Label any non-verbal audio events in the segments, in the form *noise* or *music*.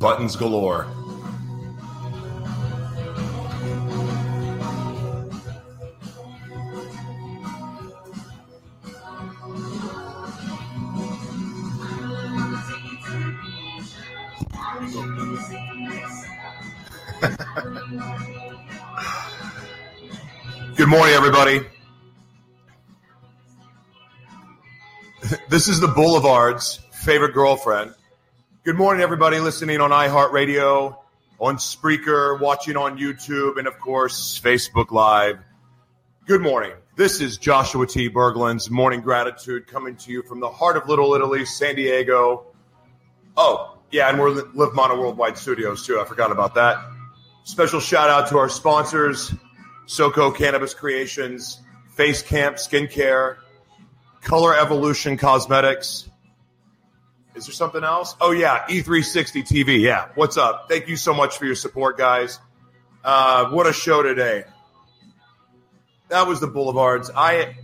buttons galore. Good morning, everybody. *laughs* This is the Boulevard's favorite girlfriend. Good morning, everybody listening on iHeartRadio, on Spreaker, watching on YouTube, and of course, Facebook Live. Good morning. This is Joshua T. Berglan's Morning Gratitude coming to you from the heart of Little Italy, San Diego. Oh, yeah, and we're Live Mana Worldwide Studios, too. I forgot about that. Special shout out to our sponsors, SoCo Cannabis Creations, Face Camp Skincare, Color Evolution Cosmetics. Is there something else? Oh, yeah, E360 TV. Yeah, what's up? Thank you so much for your support, guys. Uh, what a show today. That was the Boulevards. I,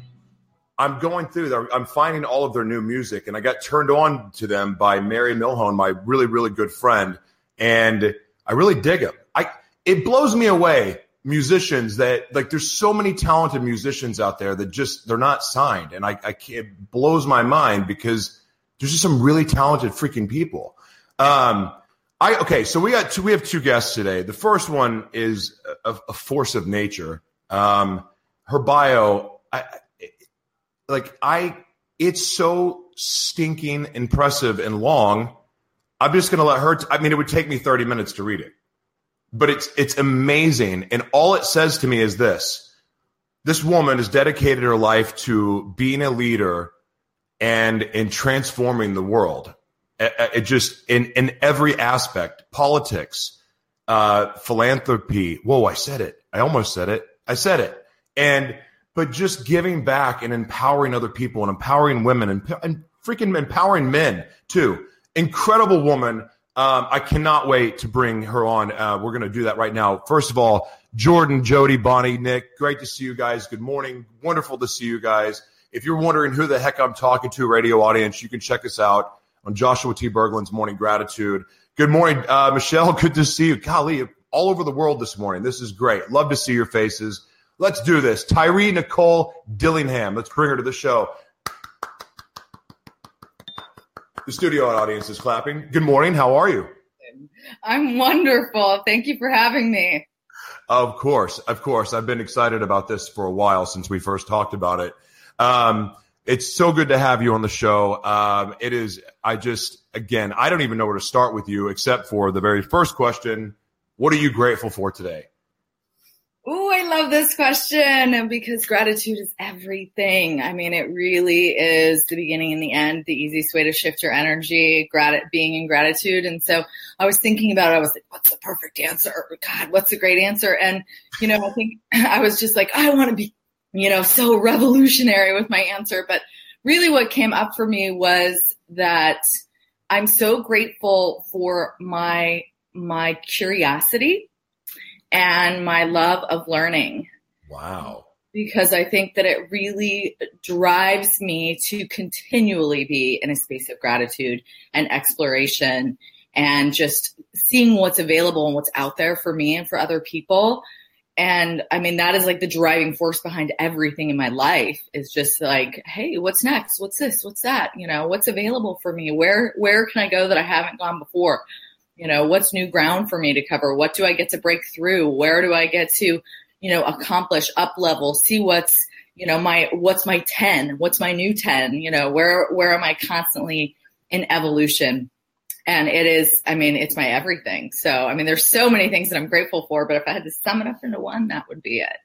I'm going through there. I'm finding all of their new music, and I got turned on to them by Mary Milhone, my really, really good friend, and I really dig them. I it blows me away musicians that like there's so many talented musicians out there that just they're not signed and I, I it blows my mind because there's just some really talented freaking people. Um, I okay, so we got two. We have two guests today. The first one is a, a force of nature. Um, her bio, I, like I, it's so stinking impressive and long. I'm just gonna let her. T- I mean, it would take me 30 minutes to read it but it's it's amazing. And all it says to me is this: this woman has dedicated her life to being a leader and in transforming the world. It, it just in in every aspect, politics, uh, philanthropy. Whoa, I said it. I almost said it. I said it. And but just giving back and empowering other people and empowering women and, and freaking empowering men too. Incredible woman um, I cannot wait to bring her on. Uh, we're going to do that right now. First of all, Jordan, Jody, Bonnie, Nick, great to see you guys. Good morning. Wonderful to see you guys. If you're wondering who the heck I'm talking to, radio audience, you can check us out on Joshua T. Berglan's Morning Gratitude. Good morning, uh, Michelle. *laughs* Good to see you. Golly, all over the world this morning. This is great. Love to see your faces. Let's do this. Tyree Nicole Dillingham. Let's bring her to the show. The studio audience is clapping. Good morning. How are you? I'm wonderful. Thank you for having me. Of course, of course. I've been excited about this for a while since we first talked about it. Um, it's so good to have you on the show. Um, it is. I just, again, I don't even know where to start with you except for the very first question. What are you grateful for today? Oh, I love this question because gratitude is everything. I mean, it really is the beginning and the end, the easiest way to shift your energy, grat- being in gratitude. And so I was thinking about it. I was like, what's the perfect answer? God, what's a great answer? And, you know, I think *clears throat* I was just like, I want to be, you know, so *laughs* revolutionary with my answer. But really what came up for me was that I'm so grateful for my, my curiosity and my love of learning. Wow. Because I think that it really drives me to continually be in a space of gratitude and exploration and just seeing what's available and what's out there for me and for other people. And I mean, that is like the driving force behind everything in my life is just like, Hey, what's next? What's this? What's that? You know, what's available for me? Where, where can I go that I haven't gone before? you know what's new ground for me to cover what do i get to break through where do i get to you know accomplish up level see what's you know my what's my 10 what's my new 10 you know where where am i constantly in evolution and it is i mean it's my everything. So i mean there's so many things that i'm grateful for but if i had to sum it up into one that would be it.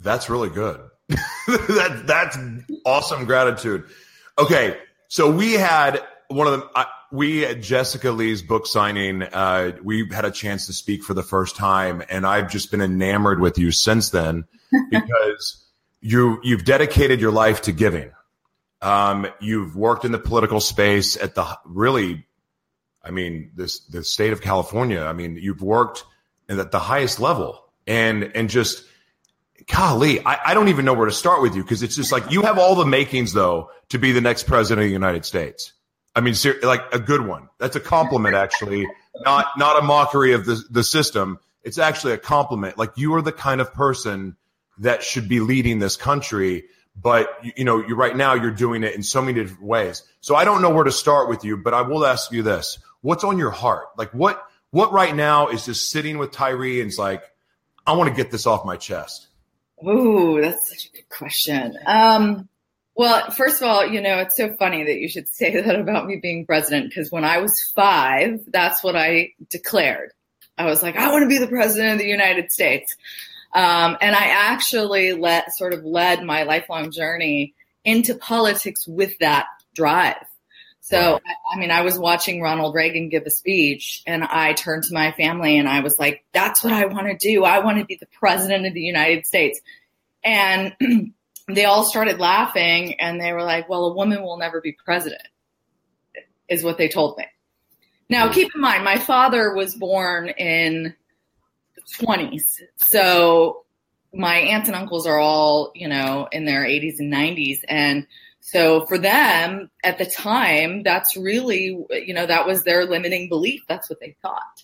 That's really good. *laughs* That that's awesome gratitude. Okay so we had one of the we at Jessica Lee's book signing, uh, we had a chance to speak for the first time, and I've just been enamored with you since then *laughs* because you you've dedicated your life to giving. Um, you've worked in the political space at the really, I mean, this the state of California. I mean, you've worked at the highest level, and and just golly, I, I don't even know where to start with you because it's just like you have all the makings though to be the next president of the United States. I mean, ser- like a good one. That's a compliment, actually, not not a mockery of the the system. It's actually a compliment. Like you are the kind of person that should be leading this country, but you, you know, you right now you're doing it in so many different ways. So I don't know where to start with you, but I will ask you this: What's on your heart? Like what what right now is just sitting with Tyree and it's like, I want to get this off my chest. Ooh, that's such a good question. Um, well, first of all, you know, it's so funny that you should *laughs* say that about me being president because when I was five, that's what I declared. I was like, I want to be the president of the United States. Um, and I actually let sort of led my lifelong journey into politics with that drive. So, I mean, I was watching Ronald Reagan give a speech and I turned to my family and I was like, that's what I want to do. I want to be the president of the United States. And *clears throat* they all started laughing and they were like, well, a woman will never be president, is what they told me. Now, keep in mind, my father was born in 20s. So my aunts and uncles are all, you know, in their 80s and 90s. And so for them at the time, that's really, you know, that was their limiting belief. That's what they thought.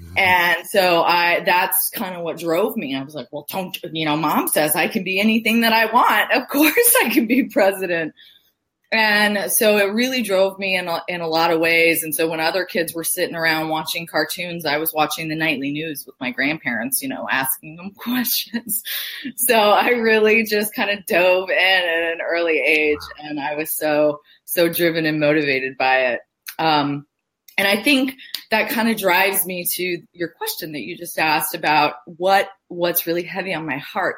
Mm-hmm. And so I, that's kind of what drove me. I was like, well, don't, you know, mom says I can be anything that I want. Of course I can be president. And so it really drove me in a, in a lot of ways. And so when other kids were sitting around watching cartoons, I was watching the nightly news with my grandparents, you know, asking them *laughs* questions. So I really just kind of dove in at an early age and I was so, so driven and motivated by it. Um, and I think that kind of drives me to your question that you just asked about what what's really heavy on my heart.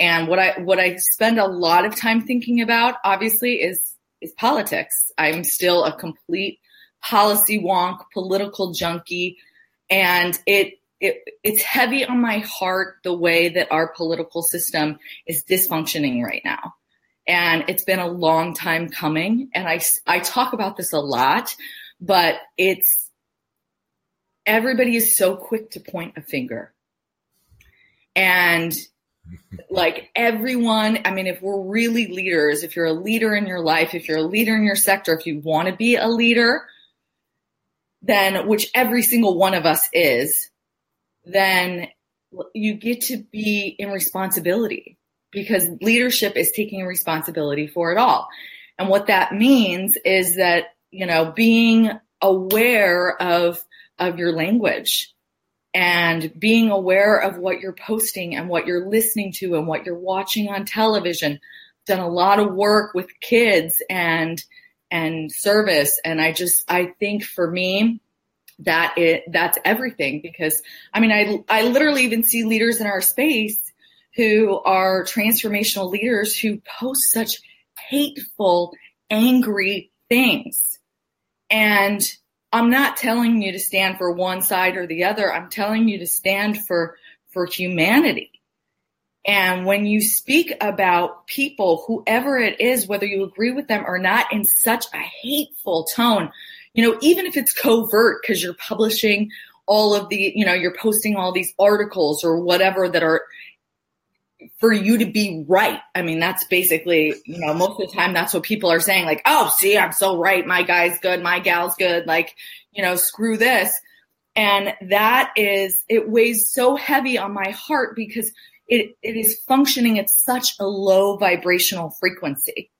And what I what I spend a lot of time thinking about obviously is is politics. I'm still a complete policy wonk, political junkie, and it it, it's heavy on my heart the way that our political system is dysfunctioning right now. And it's been a long time coming. And I, I talk about this a lot but it's everybody is so quick to point a finger. And like everyone, I mean, if we're really leaders, if you're a leader in your life, if you're a leader in your sector, if you want to be a leader, then which every single one of us is, then you get to be in responsibility because leadership is taking responsibility for it all. And what that means is that you know, being aware of, of your language and being aware of what you're posting and what you're listening to and what you're watching on television. Done a lot of work with kids and, and service. And I just, I think for me, that it, that's everything because I mean, I, I literally even see leaders in our space who are transformational leaders who post such hateful, angry things and I'm not telling you to stand for one side or the other. I'm telling you to stand for, for humanity. And when you speak about people, whoever it is, whether you agree with them or not, in such a hateful tone, you know, even if it's covert because you're publishing all of the, you know, you're posting all these articles or whatever that are for you to be right. I mean, that's basically, you know, most of the time that's what people are saying, like, oh, see, I'm so right. My guy's good. My gal's good. Like, you know, screw this. And that is, it weighs so heavy on my heart because it, it is functioning at such a low vibrational frequency.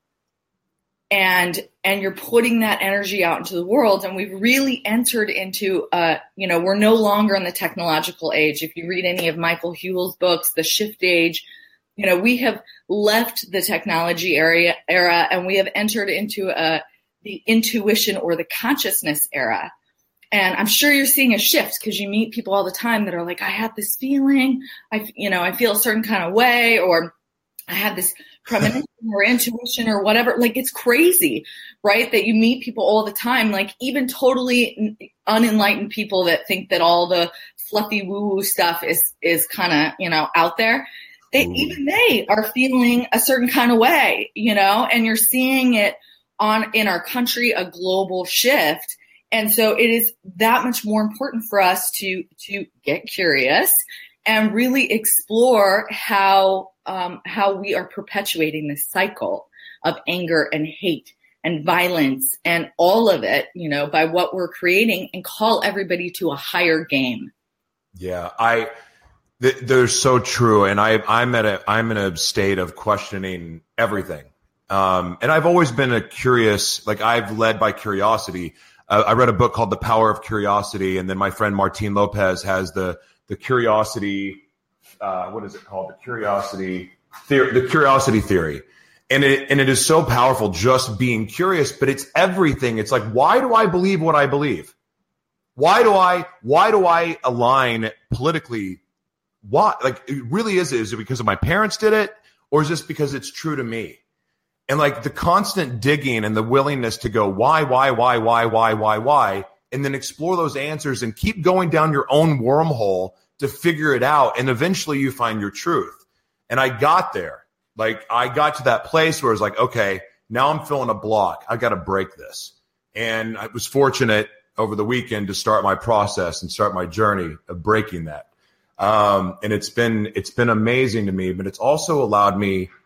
And, and you're putting that energy out into the world. And we've really entered into, uh, you know, we're no longer in the technological age. If you read any of Michael Houle's books, The Shift Age, you know, we have left the technology area era and we have entered into a, the intuition or the consciousness era. And I'm sure you're seeing a shift because you meet people all the time that are like, I have this feeling, I, you know, I feel a certain kind of way, or I have this premonition or intuition or whatever. Like it's crazy, right? That you meet people all the time, like even totally unenlightened people that think that all the fluffy woo woo stuff is, is kind of, you know, out there they Ooh. even they are feeling a certain kind of way, you know, and you're seeing it on in our country a global shift. And so it is that much more important for us to to get curious and really explore how um, how we are perpetuating this cycle of anger and hate and violence and all of it, you know, by what we're creating and call everybody to a higher game. Yeah, I they're so true, and I I'm at a I'm in a state of questioning everything. Um, and I've always been a curious, like I've led by curiosity. Uh, I read a book called The Power of Curiosity, and then my friend Martin Lopez has the the curiosity. Uh, what is it called? The curiosity theory. The curiosity theory and it and it is so powerful just being curious but it's everything it's like why do i believe what i believe why do i why do i align politically why like it really is is it because of my parents did it or is this because it's true to me and like the constant digging and the willingness to go why why why why why why why and then explore those answers and keep going down your own wormhole to figure it out and eventually you find your truth and i got there like I got to that place where I was like, okay, now I'm feeling a block. I got to break this. And I was fortunate over the weekend to start my process and start my journey of breaking that. Um, and it's been it's been amazing to me, but it's also allowed me. *sighs*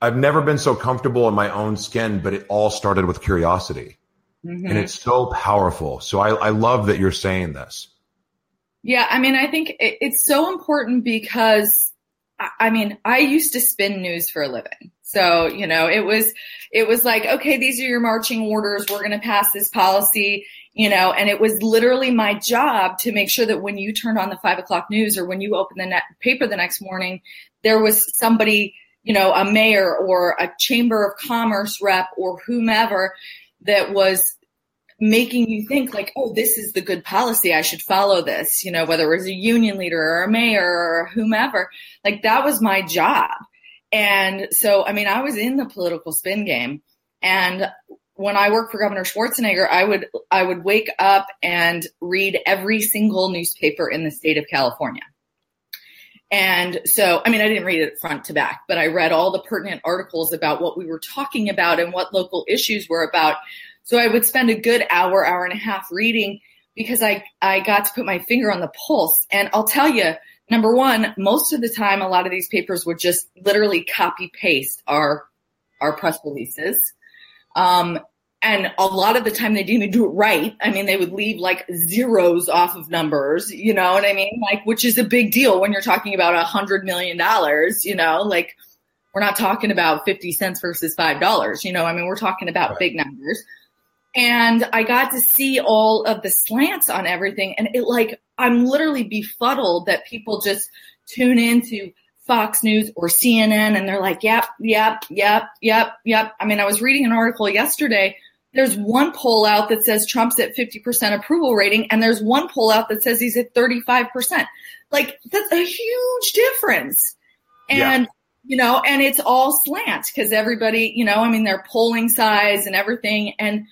I've never been so comfortable in my own skin, but it all started with curiosity, mm-hmm. and it's so powerful. So I, I love that you're saying this. Yeah, I mean, I think it, it's so important because I mean, I used to spin news for a living. So, you know, it was, it was like, okay, these are your marching orders. We're going to pass this policy, you know, and it was literally my job to make sure that when you turned on the five o'clock news or when you opened the paper the next morning, there was somebody, you know, a mayor or a chamber of commerce rep or whomever that was making you think like, oh, this is the good policy. I should follow this, you know, whether it was a union leader or a mayor or whomever. Like that was my job. And so, I mean, I was in the political spin game and when I worked for Governor Schwarzenegger, I would I would wake up and read every single newspaper in the state of California. And so, I mean, I didn't read it front to back, but I read all the pertinent articles about what we were talking about and what local issues were about. So I would spend a good hour, hour and a half reading because I, I got to put my finger on the pulse. And I'll tell you, number one, most of the time, a lot of these papers would just literally copy paste our, our press releases. Um, and a lot of the time they didn't even do it right. I mean, they would leave like zeros off of numbers, you know what I mean? Like, which is a big deal when you're talking about a hundred million dollars, you know, like we're not talking about 50 cents versus $5, you know, I mean, we're talking about right. big numbers and I got to see all of the slants on everything. And it like, I'm literally befuddled that people just tune into Fox News or CNN and they're like, yep, yep, yep, yep, yep. I mean, I was reading an article yesterday. There's one poll out that says Trump's at 50% approval rating, and there's one poll out that says he's at 35%. Like, that's a huge difference. And yeah you know, and it's all slant because everybody, you know, I mean, their polling size and everything. And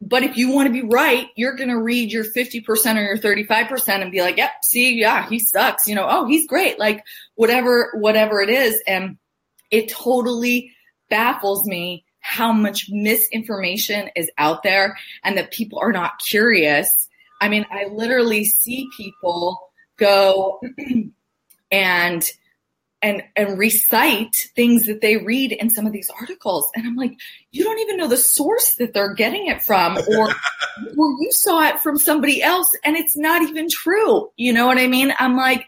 but if you want to be right, you're going to read your 50% or your 35% and be like, yep, see, yeah, he sucks. You know, oh, he's great. Like whatever, whatever it is. And it totally baffles me how much misinformation is out there and that people are not curious. I mean, I literally see people go *clears throat* and and and recite things that they read in some of these articles. And i'm like you don't even know the source that they're getting it from or *laughs* or you saw it from somebody else and it's not even true. You know what i mean? I'm like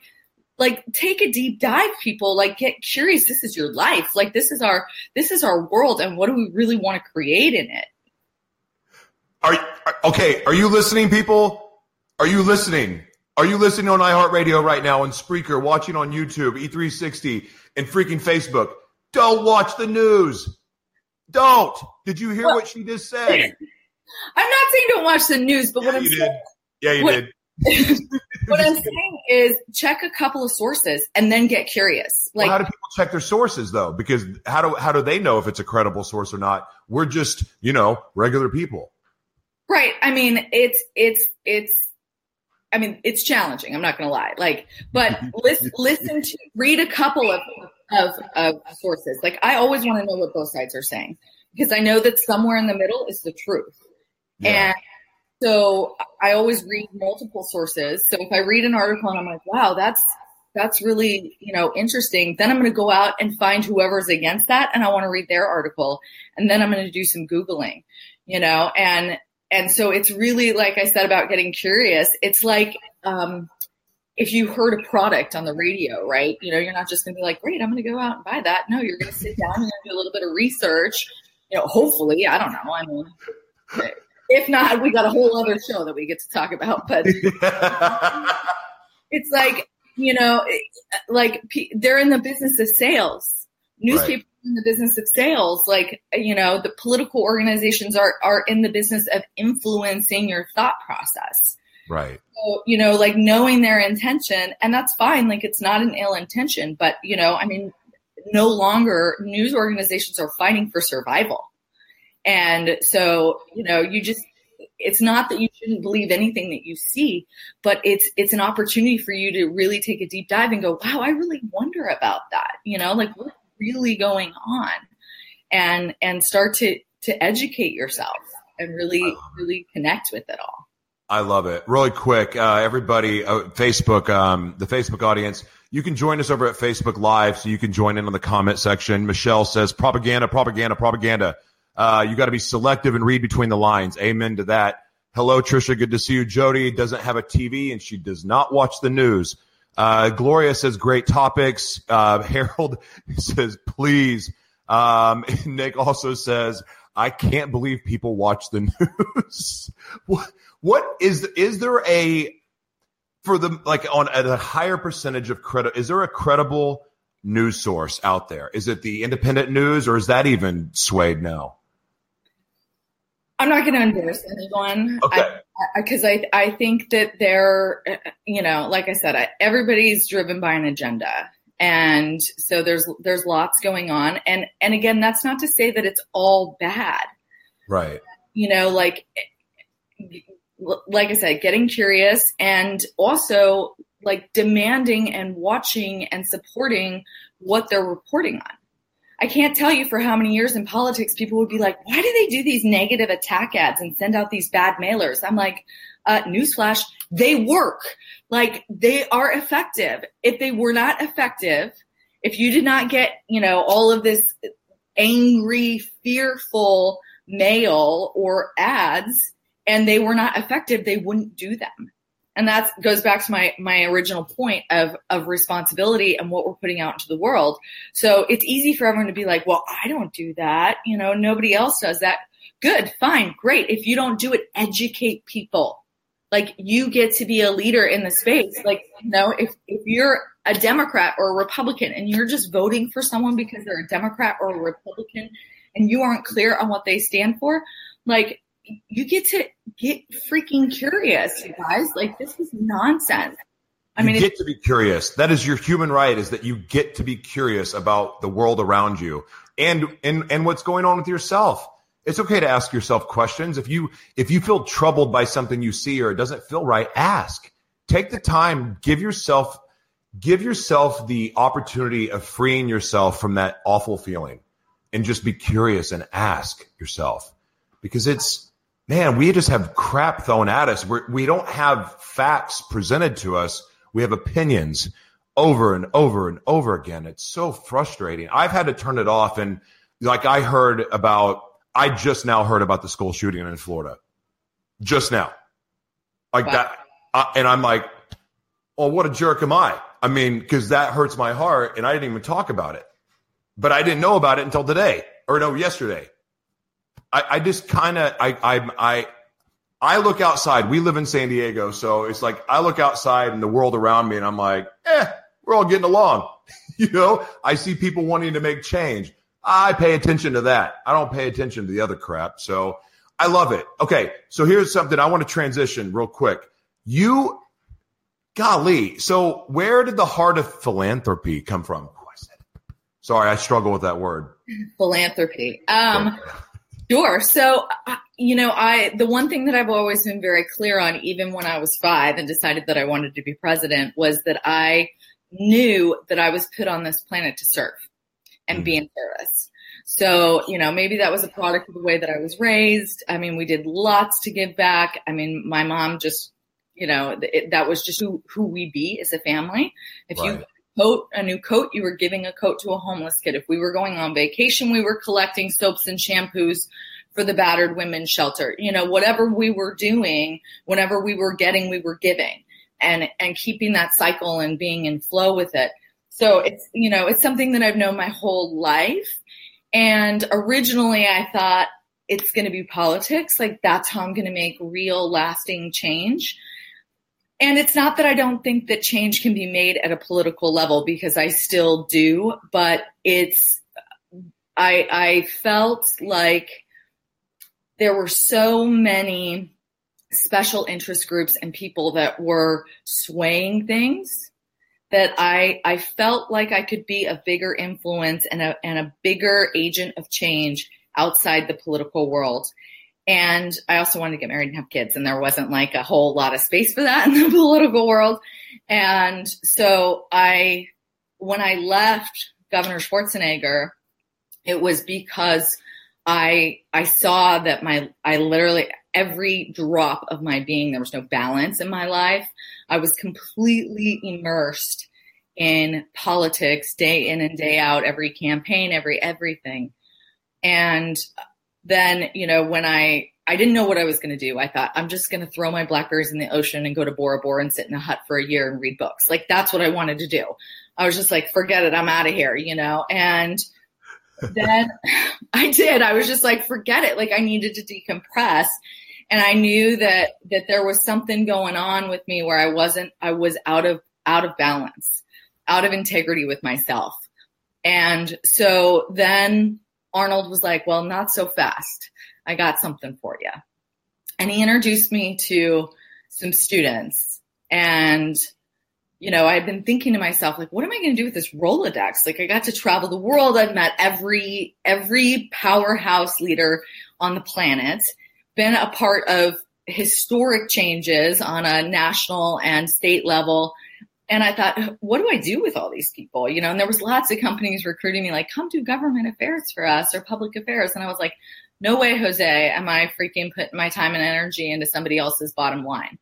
like take a deep dive people. Like get curious. This is your life. Like this is our this is our world and what do we really want to create in it? Are okay are you listening people? Are you listening are you listening on iHeartRadio right now, on Spreaker, watching on YouTube, E360, and freaking Facebook? Don't watch the news. Don't. Did you hear well, what she just said? *laughs* I'm not saying don't watch the news, but yeah, what I'm saying, did. Yeah, you what, did. *laughs* what I'm saying is check a couple of sources and then get curious. Like, well, how do people check their sources though? Because how do how do they know if it's a credible source or not? We're just you know regular people. Right. I mean, it's it's it's I mean, it's challenging. I'm not going to lie. Like, but *laughs* listen, listen to, read a couple of, of, of sources. Like, I always want to know what both sides are saying because I know that somewhere in the middle is the truth. Yeah. And so I always read multiple sources. So if I read an article and I'm like, wow, that's, that's really, you know, interesting. Then I'm going to go out and find whoever's against that and I want to read their article. And then I'm going to do some Googling, you know, and, and so it's really, like I said about getting curious, it's like, um, if you heard a product on the radio, right? You know, you're not just going to be like, great, I'm going to go out and buy that. No, you're going to sit down and do a little bit of research. You know, hopefully, I don't know. I mean, if not, we got a whole other show that we get to talk about. But *laughs* it's like, you know, like they're in the business of sales. Newspapers right. in the business of sales. Like, you know, the political organizations are are in the business of influencing your thought process. Right. So, you know, like knowing their intention, and that's fine. Like, it's not an ill intention, but, you know, I mean, no longer news organizations are fighting for survival. And so, you know, you just, it's not that you shouldn't believe anything that you see, but it's it's an opportunity for you to really take a deep dive and go, wow, I really wonder about that. You know, like what's really going on, and and start to to educate yourself and really really connect with it all. I love it. Really quick, uh, everybody, uh, Facebook, um, the Facebook audience, you can join us over at Facebook Live, so you can join in on the comment section. Michelle says, "Propaganda, propaganda, propaganda." Uh, you got to be selective and read between the lines. Amen to that. Hello, Trisha. Good to see you. Jody doesn't have a TV and she does not watch the news. Uh, Gloria says great topics. Uh, *laughs* Harold says please. Um, *laughs* Nick also says I can't believe people watch the *laughs* news. what, what is is there a for the like on at a higher percentage of credit? Is there a credible news source out there? Is it the independent news or is that even swayed now? I'm not going to endorse anyone. Okay. Because I, I, I, think that they're, you know, like I said, I, everybody's driven by an agenda. And so there's, there's lots going on. And, and again, that's not to say that it's all bad. Right. You know, like, like I said, getting curious and also like demanding and watching and supporting what they're reporting on. I can't tell you for how many years in politics people would be like, why do they do these negative attack ads and send out these bad mailers? I'm like, uh, newsflash, they work. Like they are effective. If they were not effective, if you did not get, you know, all of this angry, fearful mail or ads and they were not effective, they wouldn't do them and that goes back to my my original point of of responsibility and what we're putting out into the world. So it's easy for everyone to be like well i don't do that. You know nobody else does that. Good fine great. If you don't do it educate people. Like you get to be a leader in the space. Like you know if if you're a democrat or a republican and you're just voting for someone because they're a democrat or a republican and you aren't clear on what they stand for like you get to get freaking curious, you guys. Like this is nonsense. I mean, you get to be curious. That is your human right is that you get to be curious about the world around you and and and what's going on with yourself. It's okay to ask yourself questions. If you if you feel troubled by something you see or it doesn't feel right, ask. Take the time, give yourself give yourself the opportunity of freeing yourself from that awful feeling and just be curious and ask yourself because it's man, we just have crap thrown at us. We're, we do not have facts presented to us. We have opinions over and over and over again. It's so frustrating. I've had to turn it off. And like I heard about, I just now heard about the school shooting in Florida. Just now. Like wow. that. Uh, and I'm like, well, what a jerk am I? I mean, because that hurts my heart and I didn't even talk about it. But I didn't know about it until today or no, yesterday. I, I just kind of I, I I I look outside. We live in San Diego, so it's like I look outside and the world around me, and I'm like, eh, we're all getting along. *laughs* you know, I see people wanting to make change. I pay attention to that. I don't pay attention to the other crap. So I love it. Okay, so here's something I want to transition real quick. You, golly, so where did the heart of philanthropy come from? Sorry, I struggle with that word. Philanthropy. Um, Sure. So, you know, I, the one thing that I've always been very clear on, even when I was five and decided that I wanted to be president, was that I knew that I was put on this planet to serve and mm-hmm. be in service. So, you know, maybe that was a product of the way that I was raised. I mean, we did lots to give back. I mean, my mom just, you know, it, that was just who, who we be as a family. If right. you coat, a new coat, you were giving a coat to a homeless kid. If we were going on vacation, we were collecting soaps and shampoos for the battered women's shelter. You know, whatever we were doing, whenever we were getting, we were giving and, and keeping that cycle and being in flow with it. So it's, you know, it's something that I've known my whole life. And originally I thought it's going to be politics. Like that's how I'm going to make real lasting change. And it's not that I don't think that change can be made at a political level because I still do, but it's, I, I felt like there were so many special interest groups and people that were swaying things that I, I felt like I could be a bigger influence and a, and a bigger agent of change outside the political world. And I also wanted to get married and have kids, and there wasn't like a whole lot of space for that *laughs* in the political world. And so I, when I left Governor Schwarzenegger, it was because I I saw that my I literally every drop of my being there was no balance in my life. I was completely immersed in politics day in and day out, every campaign, every everything. And then, you know, when I I didn't know what I was going to do. I thought I'm just going to throw my blackberries in the ocean and go to Bora Bora and sit in a hut for a year and read books. Like that's what I wanted to do. I was just like, forget it, I'm out of here, you know. And *laughs* then *laughs* I did. I was just like, forget it. Like I needed to decompress. And I knew that that there was something going on with me where I wasn't I was out of out of balance, out of integrity with myself. And so then Arnold was like, "Well, not so fast. I got something for you." And he introduced me to some students and you know, I've been thinking to myself, like, what am I going to do with this Rolodex? Like, I got to travel the world. I've met every, every powerhouse leader on the planet, been a part of historic changes on a national and state level. And I thought, what do I do with all these people? You know, and there was lots of companies recruiting me, like, come do government affairs for us or public affairs. And I was like, no way, Jose, am I freaking putting my time and energy into somebody else's bottom line.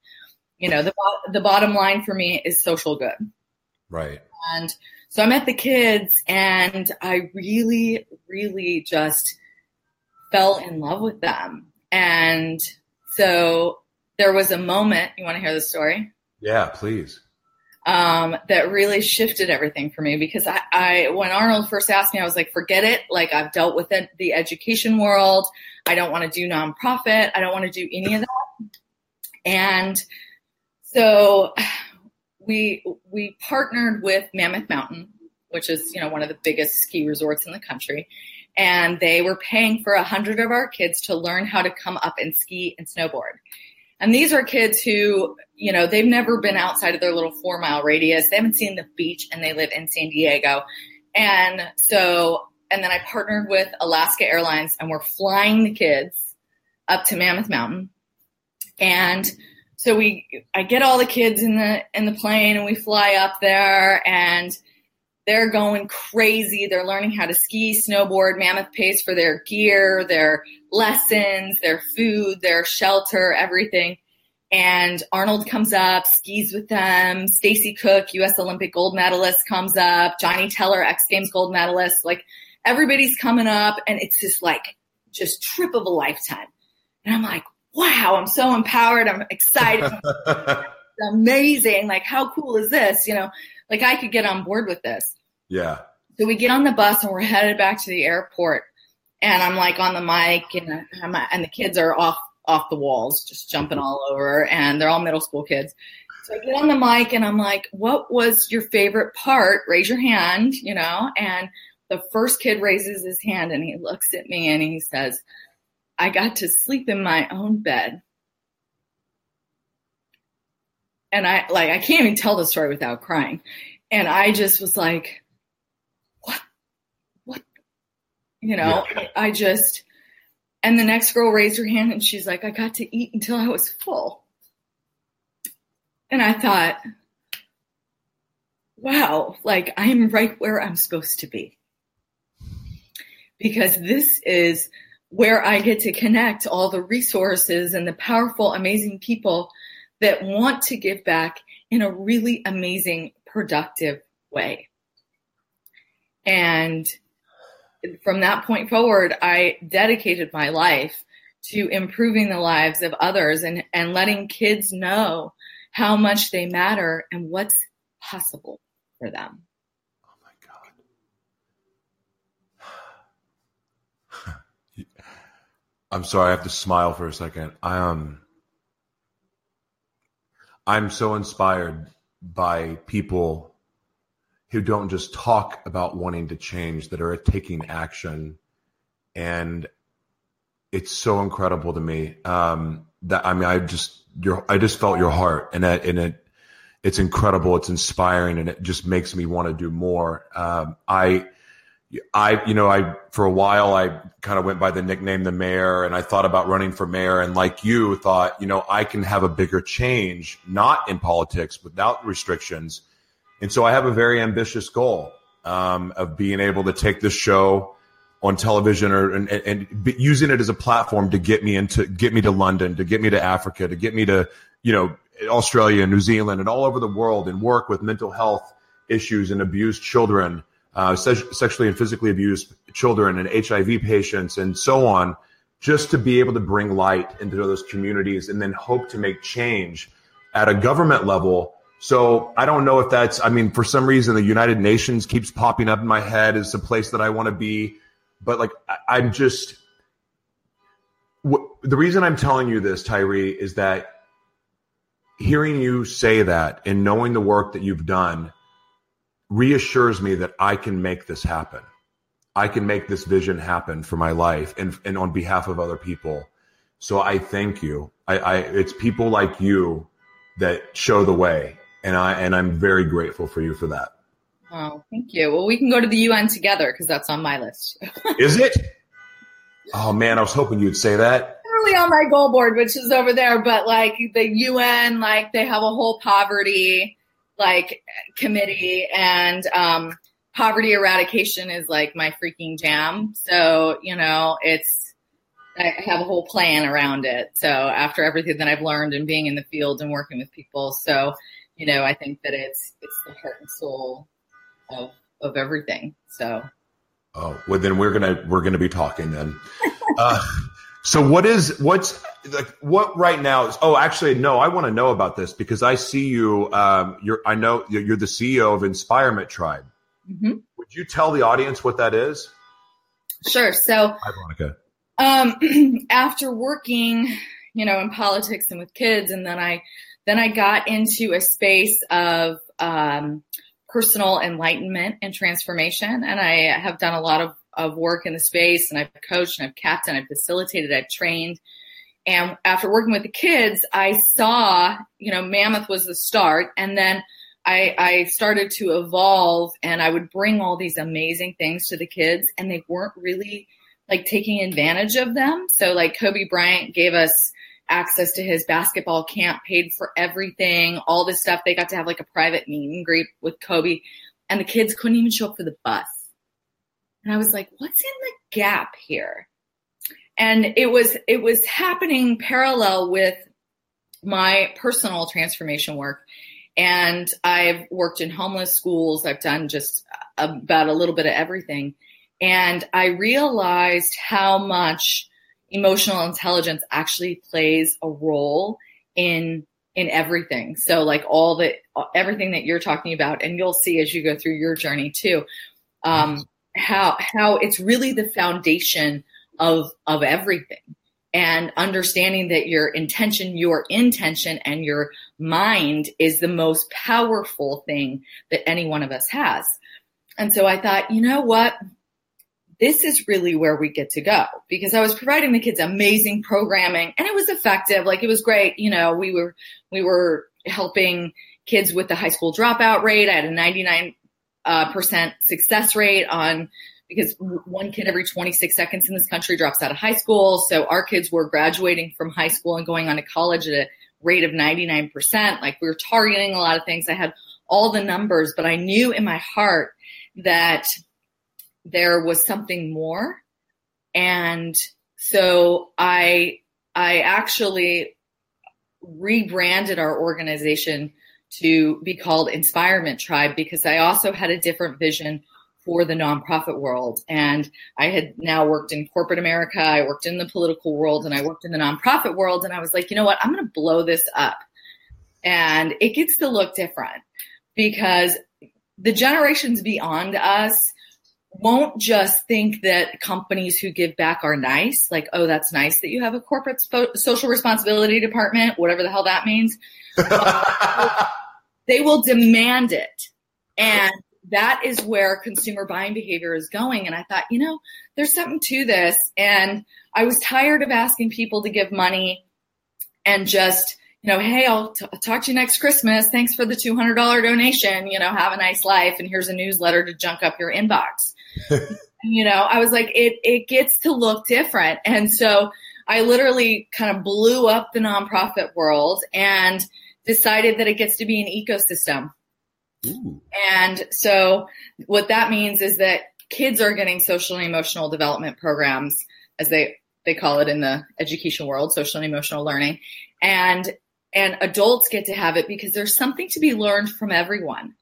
You know the the bottom line for me is social good. Right. And so i met the kids and i really really just fell in love with them. And so there was a moment you want to hear the story? Yeah please um, that really shifted everything for me because I, I, when Arnold first asked me, I was like, forget it. Like I've dealt with it, the education world. I don't want to do nonprofit. I don't want to do any of that. And so we we partnered with Mammoth Mountain, which is you know one of the biggest ski resorts in the country, and they were paying for a hundred of our kids to learn how to come up and ski and snowboard. And these are kids who, you know, they've never been outside of their little four mile radius. They haven't seen the beach and they live in San Diego. And so, and then I partnered with Alaska Airlines and we're flying the kids up to Mammoth Mountain. And so we I get all the kids in the in the plane and we fly up there and they're going crazy. They're learning how to ski, snowboard. Mammoth pays for their gear, their lessons, their food, their shelter, everything. And Arnold comes up, skis with them. Stacey Cook, U.S. Olympic gold medalist, comes up. Johnny Teller, X Games gold medalist. Like everybody's coming up, and it's just like just trip of a lifetime. And I'm like, wow, I'm so empowered. I'm excited. *laughs* amazing. Like, how cool is this? You know, like I could get on board with this. Yeah. So we get on the bus and we're headed back to the airport. And I'm like on the mic and, I'm, and the kids are off, off the walls, just jumping all over. And they're all middle school kids. So I get on the mic and I'm like, what was your favorite part? Raise your hand, you know? And the first kid raises his hand and he looks at me and he says, I got to sleep in my own bed. And I like I can't even tell the story without crying. And I just was like, what? What? You know, yeah. I just and the next girl raised her hand and she's like, I got to eat until I was full. And I thought, wow, like I'm right where I'm supposed to be. Because this is where I get to connect all the resources and the powerful, amazing people that want to give back in a really amazing, productive way. And from that point forward, I dedicated my life to improving the lives of others and, and letting kids know how much they matter and what's possible for them. Oh my God. *sighs* I'm sorry, I have to smile for a second. I um I'm so inspired by people who don't just talk about wanting to change, that are taking action. And it's so incredible to me. Um, that I mean, I just your I just felt your heart, and it, and it it's incredible. It's inspiring, and it just makes me want to do more. Um, I. I, you know, I, for a while, I kind of went by the nickname the mayor and I thought about running for mayor. And like you thought, you know, I can have a bigger change, not in politics, without restrictions. And so I have a very ambitious goal um, of being able to take this show on television or and, and using it as a platform to get me into get me to London, to get me to Africa, to get me to you know Australia, and New Zealand, and all over the world, and work with mental health issues and abused children, uh, se- sexually and physically abused children, and HIV patients, and so on, just to be able to bring light into those communities, and then hope to make change at a government level. So I don't know if that's. I mean, for some reason, the United Nations keeps popping up in my head as a place that I want to be but like I, am just the reason I'm telling you this, Tyree, is that hearing you say that and knowing the work that you've done reassures me that I can make this happen. I can make this vision happen for my life and, and on behalf of other people. So I thank you. I, I it's people like you that show the way, and I and I'm very grateful for you for that. Oh, thank you. Well, we can go to the UN together because that's on my list. *laughs* is it? Oh man, I was hoping you'd say that. Really on my goal board, which is over there, but like the UN, like they have a whole poverty like committee, and um, poverty eradication is like my freaking jam. So you know, it's I have a whole plan around it. So after everything that I've learned and being in the field and working with people, so you know, I think that it's it's the heart and soul of of everything. So. Oh well, then we're gonna we're gonna be talking then. uh, so what is what's like what right now is? Oh, actually, no. I want to know about this because I see you. Um, you're I know you're the CEO of Inspirement Tribe. Mm-hmm. Would you tell the audience what that is? Sure. So, hi, Veronica. Um, *clears throat* after working, you know, in politics and with kids, and then I then I got into a space of um, personal enlightenment and transformation. And I have done a lot of, of work in the space and I've coached and I've captained, I've facilitated, I've trained. And after working with the kids, I saw, you know, Mammoth was the start. And then I, I started to evolve and I would bring all these amazing things to the kids and they weren't really like taking advantage of them. So like Kobe Bryant gave us access to his basketball camp, paid for everything, all this stuff. They got to have like a private meet and greet with Kobe, and the kids couldn't even show up for the bus. And I was like, what's in the gap here? And it was it was happening parallel with my personal transformation work. And I've worked in homeless schools. I've done just about a little bit of everything. And I realized how much emotional intelligence actually plays a role in in everything. So like all the everything that you're talking about, and you'll see as you go through your journey too, um, how how it's really the foundation of of everything. And understanding that your intention, your intention, and your mind is the most powerful thing that any one of us has. And so I thought, you know what? This is really where we get to go because I was providing the kids amazing programming and it was effective. Like it was great. You know, we were, we were helping kids with the high school dropout rate. I had a 99 uh, percent success rate on because one kid every 26 seconds in this country drops out of high school. So our kids were graduating from high school and going on to college at a rate of 99%. Like we were targeting a lot of things. I had all the numbers, but I knew in my heart that there was something more. And so I, I actually rebranded our organization to be called Inspirement Tribe because I also had a different vision for the nonprofit world. And I had now worked in corporate America, I worked in the political world, and I worked in the nonprofit world. And I was like, you know what? I'm going to blow this up. And it gets to look different because the generations beyond us won't just think that companies who give back are nice, like, oh, that's nice that you have a corporate spo- social responsibility department, whatever the hell that means. *laughs* they will demand it. And that is where consumer buying behavior is going. And I thought, you know, there's something to this. And I was tired of asking people to give money and just, you know, hey, I'll t- talk to you next Christmas. Thanks for the $200 donation. You know, have a nice life. And here's a newsletter to junk up your inbox. *laughs* you know, I was like, it, it gets to look different. And so I literally kind of blew up the nonprofit world and decided that it gets to be an ecosystem. Ooh. And so what that means is that kids are getting social and emotional development programs as they they call it in the education world, social and emotional learning. And and adults get to have it because there's something to be learned from everyone.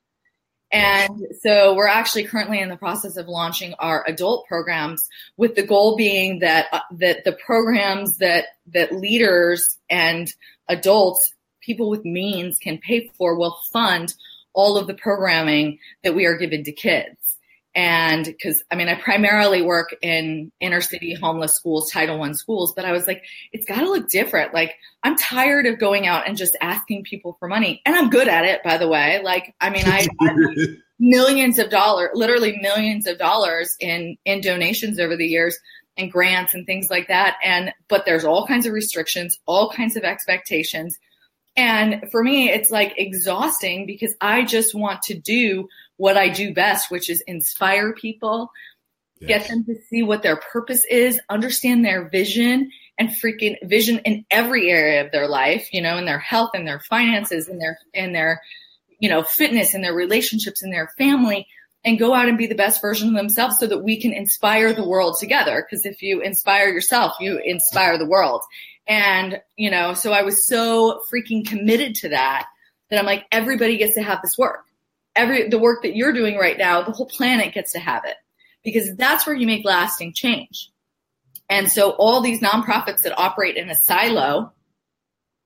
And so we're actually currently in the process of launching our adult programs with the goal being that uh, that the programs that that leaders and adults people with means can pay for will fund all of the programming that we are giving to kids. And because I mean, I primarily work in inner city homeless schools, Title One schools, but I was like, it's got to look different. Like, I'm tired of going out and just asking people for money, and I'm good at it, by the way. Like, I mean, I. *laughs* millions of dollars, literally millions of dollars in in donations over the years and grants and things like that. And but there's all kinds of restrictions, all kinds of expectations. And for me, it's like exhausting because I just want to do what I do best, which is inspire people, yes. get them to see what their purpose is, understand their vision and freaking vision in every area of their life, you know, in their health and their finances and their, and their, you know, fitness and their relationships and their family and go out and be the best version of themselves so that we can inspire the world together. Cause if you inspire yourself, you inspire the world. And, you know, so I was so freaking committed to that that I'm like, everybody gets to have this work. Every, the work that you're doing right now, the whole planet gets to have it because that's where you make lasting change. And so all these nonprofits that operate in a silo,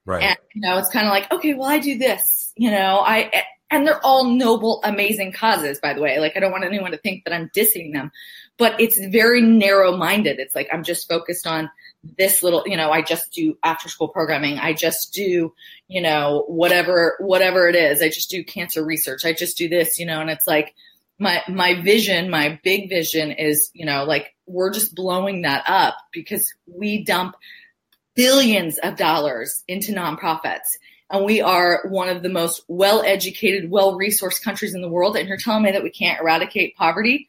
right. And, you know, it's kind of like, okay, well, I do this, you know, I, and they're all noble, amazing causes, by the way. Like, I don't want anyone to think that I'm dissing them, but it's very narrow minded. It's like, I'm just focused on this little, you know, I just do after school programming. I just do, you know, whatever, whatever it is. I just do cancer research. I just do this, you know, and it's like my, my vision, my big vision is, you know, like we're just blowing that up because we dump billions of dollars into nonprofits. And we are one of the most well educated, well resourced countries in the world. And you're telling me that we can't eradicate poverty?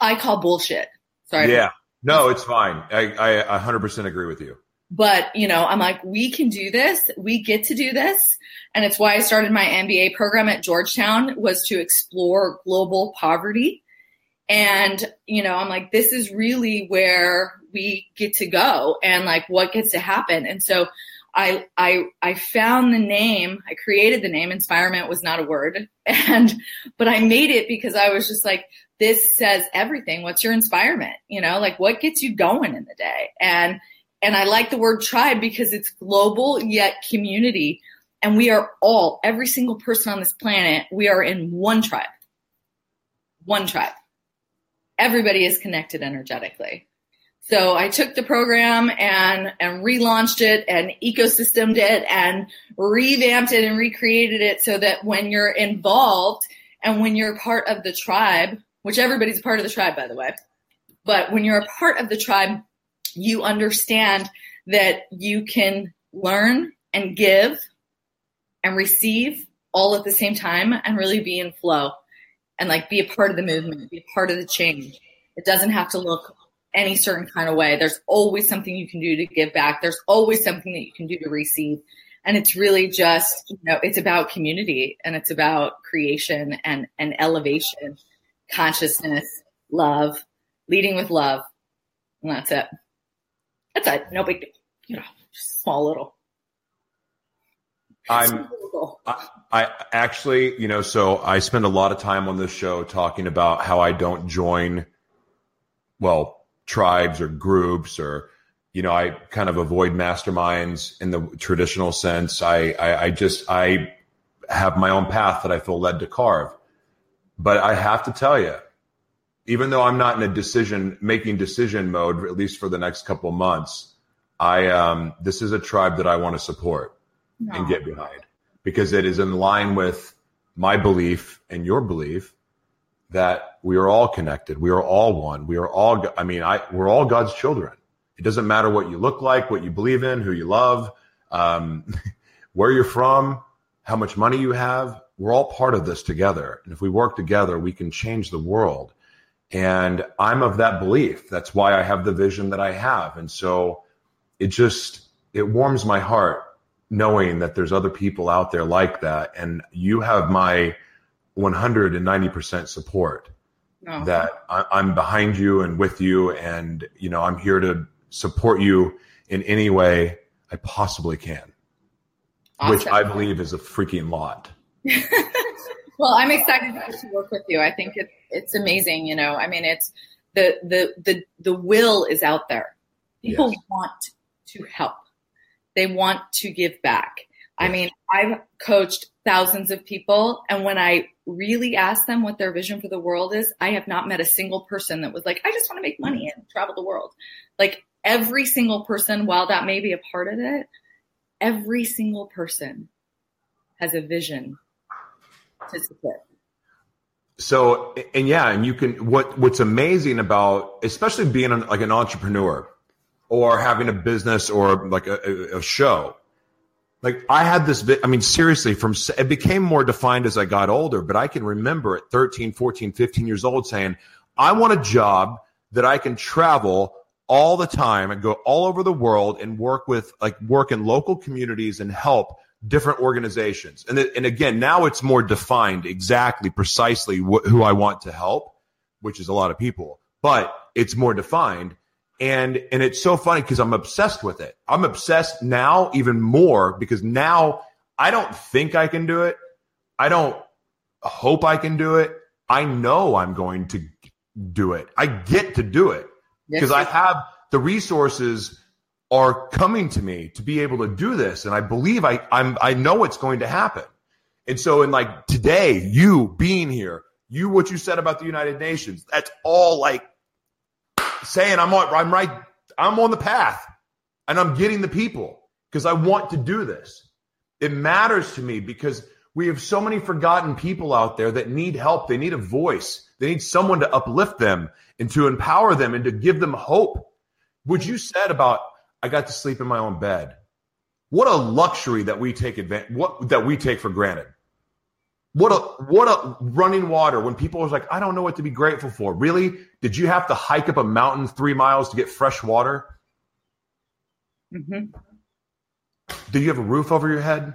I call bullshit. Sorry. Yeah. No, it's fine. I, I 100% agree with you. But, you know, I'm like, we can do this. We get to do this. And it's why I started my MBA program at Georgetown was to explore global poverty. And, you know, I'm like, this is really where we get to go and like what gets to happen. And so I, I, I found the name, I created the name, inspirement was not a word. *laughs* And, but I made it because I was just like, this says everything. What's your inspirement? You know, like what gets you going in the day? And, and I like the word tribe because it's global yet community. And we are all, every single person on this planet, we are in one tribe. One tribe. Everybody is connected energetically. So I took the program and, and relaunched it and ecosystemed it and revamped it and recreated it so that when you're involved and when you're part of the tribe, which everybody's a part of the tribe, by the way. But when you're a part of the tribe, you understand that you can learn and give and receive all at the same time and really be in flow and like be a part of the movement, be a part of the change. It doesn't have to look any certain kind of way. There's always something you can do to give back. There's always something that you can do to receive. And it's really just, you know, it's about community and it's about creation and, and elevation consciousness, love, leading with love. And that's it. That's it. No big deal. You know, just small little. I'm. I, I actually, you know, so I spend a lot of time on this show talking about how I don't join, well, tribes or groups or, you know, I kind of avoid masterminds in the traditional sense. I, I, I just, I have my own path that I feel led to carve. But I have to tell you, even though I'm not in a decision making decision mode, at least for the next couple months, I um, this is a tribe that I want to support no. and get behind because it is in line with my belief and your belief that we are all connected. We are all one. We are all. I mean, I we're all God's children. It doesn't matter what you look like, what you believe in, who you love, um, *laughs* where you're from, how much money you have. We're all part of this together. And if we work together, we can change the world. And I'm of that belief. That's why I have the vision that I have. And so it just, it warms my heart knowing that there's other people out there like that. And you have my 190% support oh. that I, I'm behind you and with you. And, you know, I'm here to support you in any way I possibly can, awesome. which I believe is a freaking lot. *laughs* well, I'm excited to work with you. I think it, it's amazing. You know, I mean, it's the the the the will is out there. People yes. want to help. They want to give back. I mean, I've coached thousands of people, and when I really ask them what their vision for the world is, I have not met a single person that was like, "I just want to make money and travel the world." Like every single person, while that may be a part of it, every single person has a vision So, and yeah, and you can, what, what's amazing about, especially being an, like an entrepreneur or having a business or like a, a show, like I had this, I mean, seriously, from, it became more defined as I got older, but I can remember at 13, 14, 15 years old saying, I want a job that I can travel all the time and go all over the world and work with like work in local communities and help different organizations. And, and again, now it's more defined exactly, precisely wh- who I want to help, which is a lot of people, but it's more defined. And, and it's so funny because I'm obsessed with it. I'm obsessed now even more because now I don't think I can do it. I don't hope I can do it. I know I'm going to do it. I get to do it because I have the resources are coming to me to be able to do this. And I believe I, I'm, I know it's going to happen. And so in like today, you being here, you, what you said about the United Nations, that's all like saying I'm on, I'm right. I'm on the path and I'm getting the people because I want to do this. It matters to me because we have so many forgotten people out there that need help. They need a voice. They need someone to uplift them and to empower them and to give them hope. What you said about I got to sleep in my own bed. What a luxury that we take advantage what that we take for granted. What a what a running water when people are like, I don't know what to be grateful for. Really? Did you have to hike up a mountain three miles to get fresh water? Mm-hmm. Do you have a roof over your head?